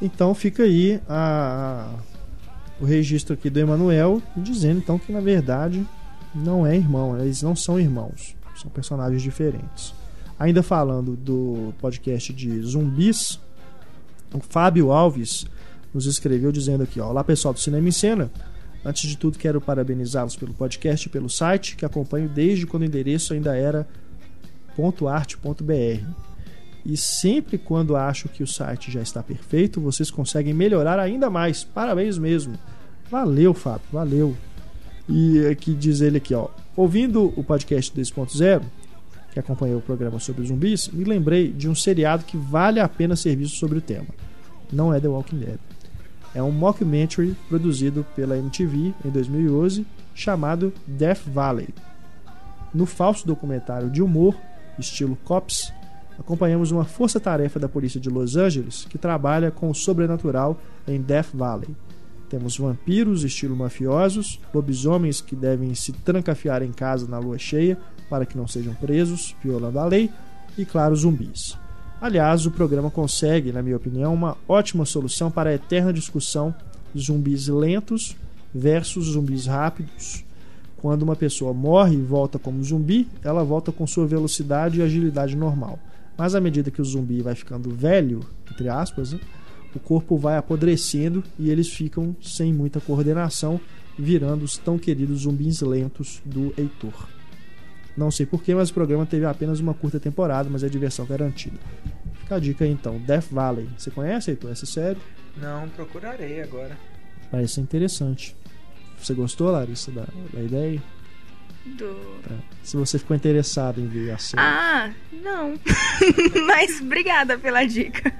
Então fica aí a- a- o registro aqui do Emanuel dizendo então que na verdade não é irmão, eles não são irmãos, são personagens diferentes. Ainda falando do podcast de zumbis, o Fábio Alves nos escreveu dizendo aqui: Olá pessoal do Cinema em Cena. Antes de tudo, quero parabenizá-los pelo podcast e pelo site que acompanho desde quando o endereço ainda era .arte.br. E sempre quando acho que o site já está perfeito, vocês conseguem melhorar ainda mais. Parabéns mesmo. Valeu, Fábio, valeu. E aqui diz ele aqui, ó. Ouvindo o podcast 2.0, que acompanhou o programa sobre zumbis, me lembrei de um seriado que vale a pena ser visto sobre o tema. Não é The Walking Dead. É um mockumentary produzido pela MTV em 2011 chamado Death Valley. No falso documentário de humor, estilo Cops, acompanhamos uma força-tarefa da polícia de Los Angeles que trabalha com o sobrenatural em Death Valley. Temos vampiros, estilo mafiosos, lobisomens que devem se trancafiar em casa na lua cheia para que não sejam presos, violando a lei, e, claro, zumbis. Aliás, o programa consegue, na minha opinião, uma ótima solução para a eterna discussão zumbis lentos versus zumbis rápidos. Quando uma pessoa morre e volta como zumbi, ela volta com sua velocidade e agilidade normal. Mas à medida que o zumbi vai ficando velho, entre aspas, né, o corpo vai apodrecendo e eles ficam sem muita coordenação, virando os tão queridos zumbis lentos do Heitor. Não sei porquê, mas o programa teve apenas uma curta temporada, mas é diversão garantida. Fica a dica aí então, Death Valley. Você conhece, Heitor, essa série?
Não, procurarei agora.
Parece interessante. Você gostou, Larissa, da, da ideia?
Do...
É. Se você ficou interessado em ver a série.
Ah, não. Mas obrigada pela dica.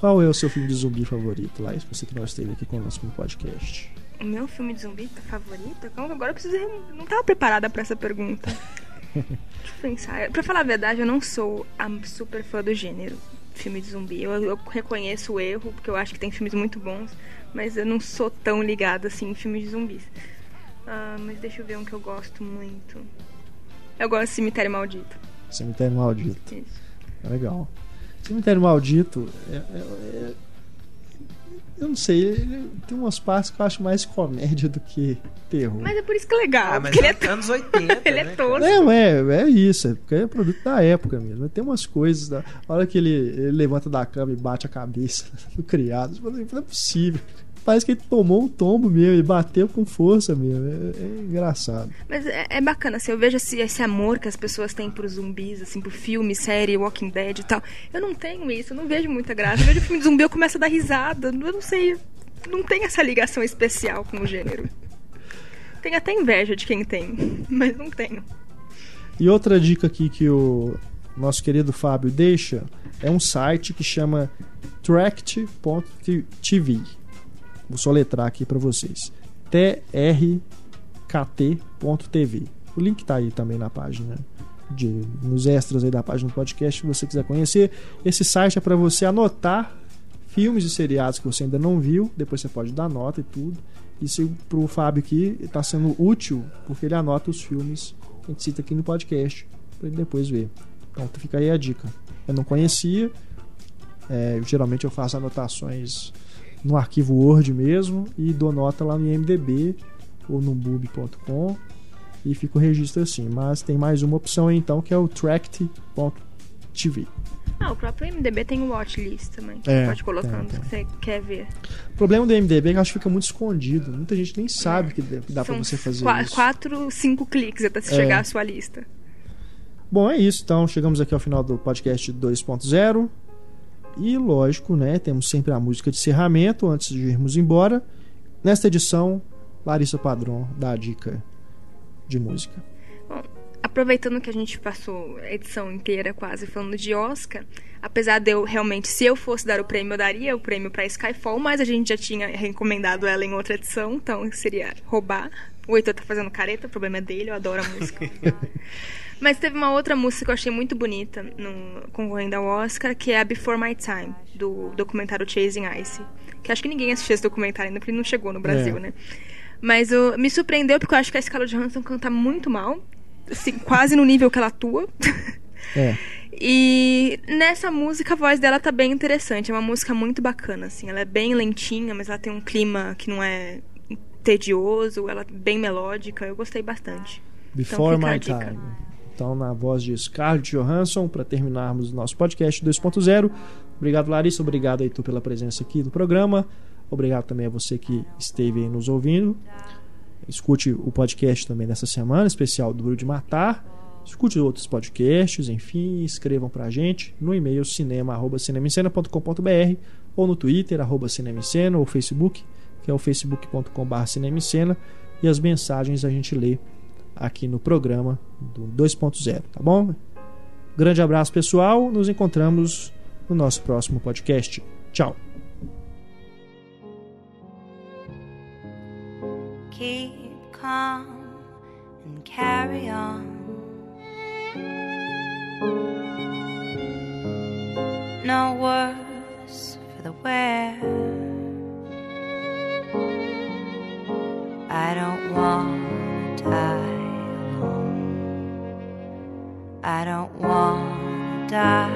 Qual é o seu filme de zumbi favorito, Larissa? Você que não esteve aqui conosco no podcast.
O meu filme de zumbi favorito? Calma, Agora eu preciso. re- Não tava preparada pra essa pergunta. Deixa eu pensar. Pra falar a verdade, eu não sou a super fã do gênero filme de zumbi. Eu, eu reconheço o erro, porque eu acho que tem filmes muito bons, mas eu não sou tão ligada assim em filmes de zumbis. Ah, mas deixa eu ver um que eu gosto muito. Eu gosto de Cemitério Maldito.
Cemitério Maldito.
Isso.
É legal. Cemitério Maldito é, é- é- eu não sei, ele tem umas partes que eu acho mais comédia do que terror.
Mas é por isso que é legal,
Ah, mas
porque ele é,
é anos 80.
ele é
né,
tosco.
Não, é, é isso, é porque é produto da época mesmo. Tem umas coisas. Da, a hora que ele, ele levanta da cama e bate a cabeça do criado, fala, não é possível. Parece que ele tomou um tombo mesmo, ele bateu com força mesmo. É, é engraçado.
Mas é, é bacana, assim, eu vejo esse, esse amor que as pessoas têm por zumbis, assim, por filme, série, Walking Dead e tal. Eu não tenho isso, eu não vejo muita graça. Eu vejo filme de zumbi, eu começo a dar risada. Eu não sei, não tem essa ligação especial com o gênero. Tenho até inveja de quem tem, mas não tenho.
E outra dica aqui que o nosso querido Fábio deixa é um site que chama tract.tv. Vou soletrar aqui para vocês. trkt.tv. O link tá aí também na página de nos extras aí da página do podcast, se você quiser conhecer. Esse site é para você anotar filmes e seriados que você ainda não viu, depois você pode dar nota e tudo. Isso pro Fábio aqui está sendo útil, porque ele anota os filmes que a gente cita aqui no podcast, para ele depois ver. Então fica aí a dica. Eu não conhecia, é, geralmente eu faço anotações no arquivo Word mesmo e dou nota lá no IMDB ou no bub.com e fica o registro assim. Mas tem mais uma opção aí, então que é o tract.tv.
Ah, o próprio MDB tem o watchlist também. que
É,
você pode colocar
tem, tem.
que você quer ver.
O problema do MDB é que eu acho que fica muito escondido. Muita gente nem sabe que dá- que dá pra
São
você fazer isso.
quatro, cinco cliques até
É.
chegar à sua lista.
Bom, é isso. Então, chegamos aqui ao final do podcast 2.0. E, lógico, né? Temos sempre a música de encerramento antes de irmos embora. Nesta edição, Larissa Padrão dá a dica de música.
aproveitando que a gente passou a edição inteira quase falando de Oscar, apesar de eu realmente, se eu fosse dar o prêmio, eu daria o prêmio para Skyfall, mas a gente já tinha recomendado ela em outra edição, então seria roubar. O Heitor tá fazendo careta, o problema é dele, eu adoro a música. mas teve uma outra música que eu achei muito bonita, no, concorrendo ao Oscar, que é a Before My Time, do documentário Chasing Ice. Que acho que ninguém assistiu esse documentário ainda, porque ele não chegou no Brasil,
É.
né? Mas me surpreendeu porque eu acho que a Scarlett Johansson canta muito mal. Assim, quase no nível que ela atua.
É.
E nessa música a voz dela tá bem interessante. É uma música muito bacana, assim. Ela é bem lentinha, mas ela tem um clima que não é tedioso. Ela é bem melódica. Eu gostei bastante.
Before
a
My. Time. Então, na voz de Scarlett Johansson, para terminarmos o nosso podcast 2.0. Obrigado, Larissa. Obrigado, Heitor, pela presença aqui do programa. Obrigado também a você que esteve aí nos ouvindo. Escute o podcast também dessa semana, especial Duro de Matar. Escute outros podcasts, enfim, escrevam pra gente no e-mail cinema.cinemicena.com.br ou no Twitter, arroba cinemicena, ou Facebook, que é o facebook.com.br cinemicena. e as mensagens a gente lê aqui no programa do 2.0, tá bom? Grande abraço, pessoal. Nos encontramos no nosso próximo podcast. Tchau.
keep calm and carry on. No worse for the wear. I don't want to die alone. I don't want to die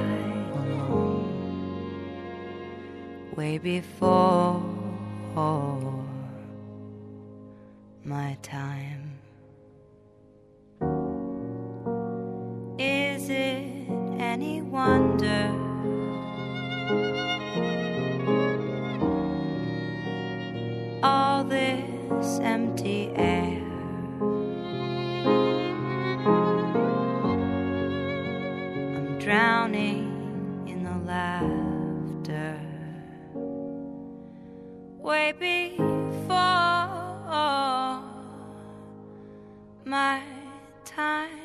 alone. Way before my time. Is it any wonder? All this this empty air. I'm drowning in the laughter. Way before my time.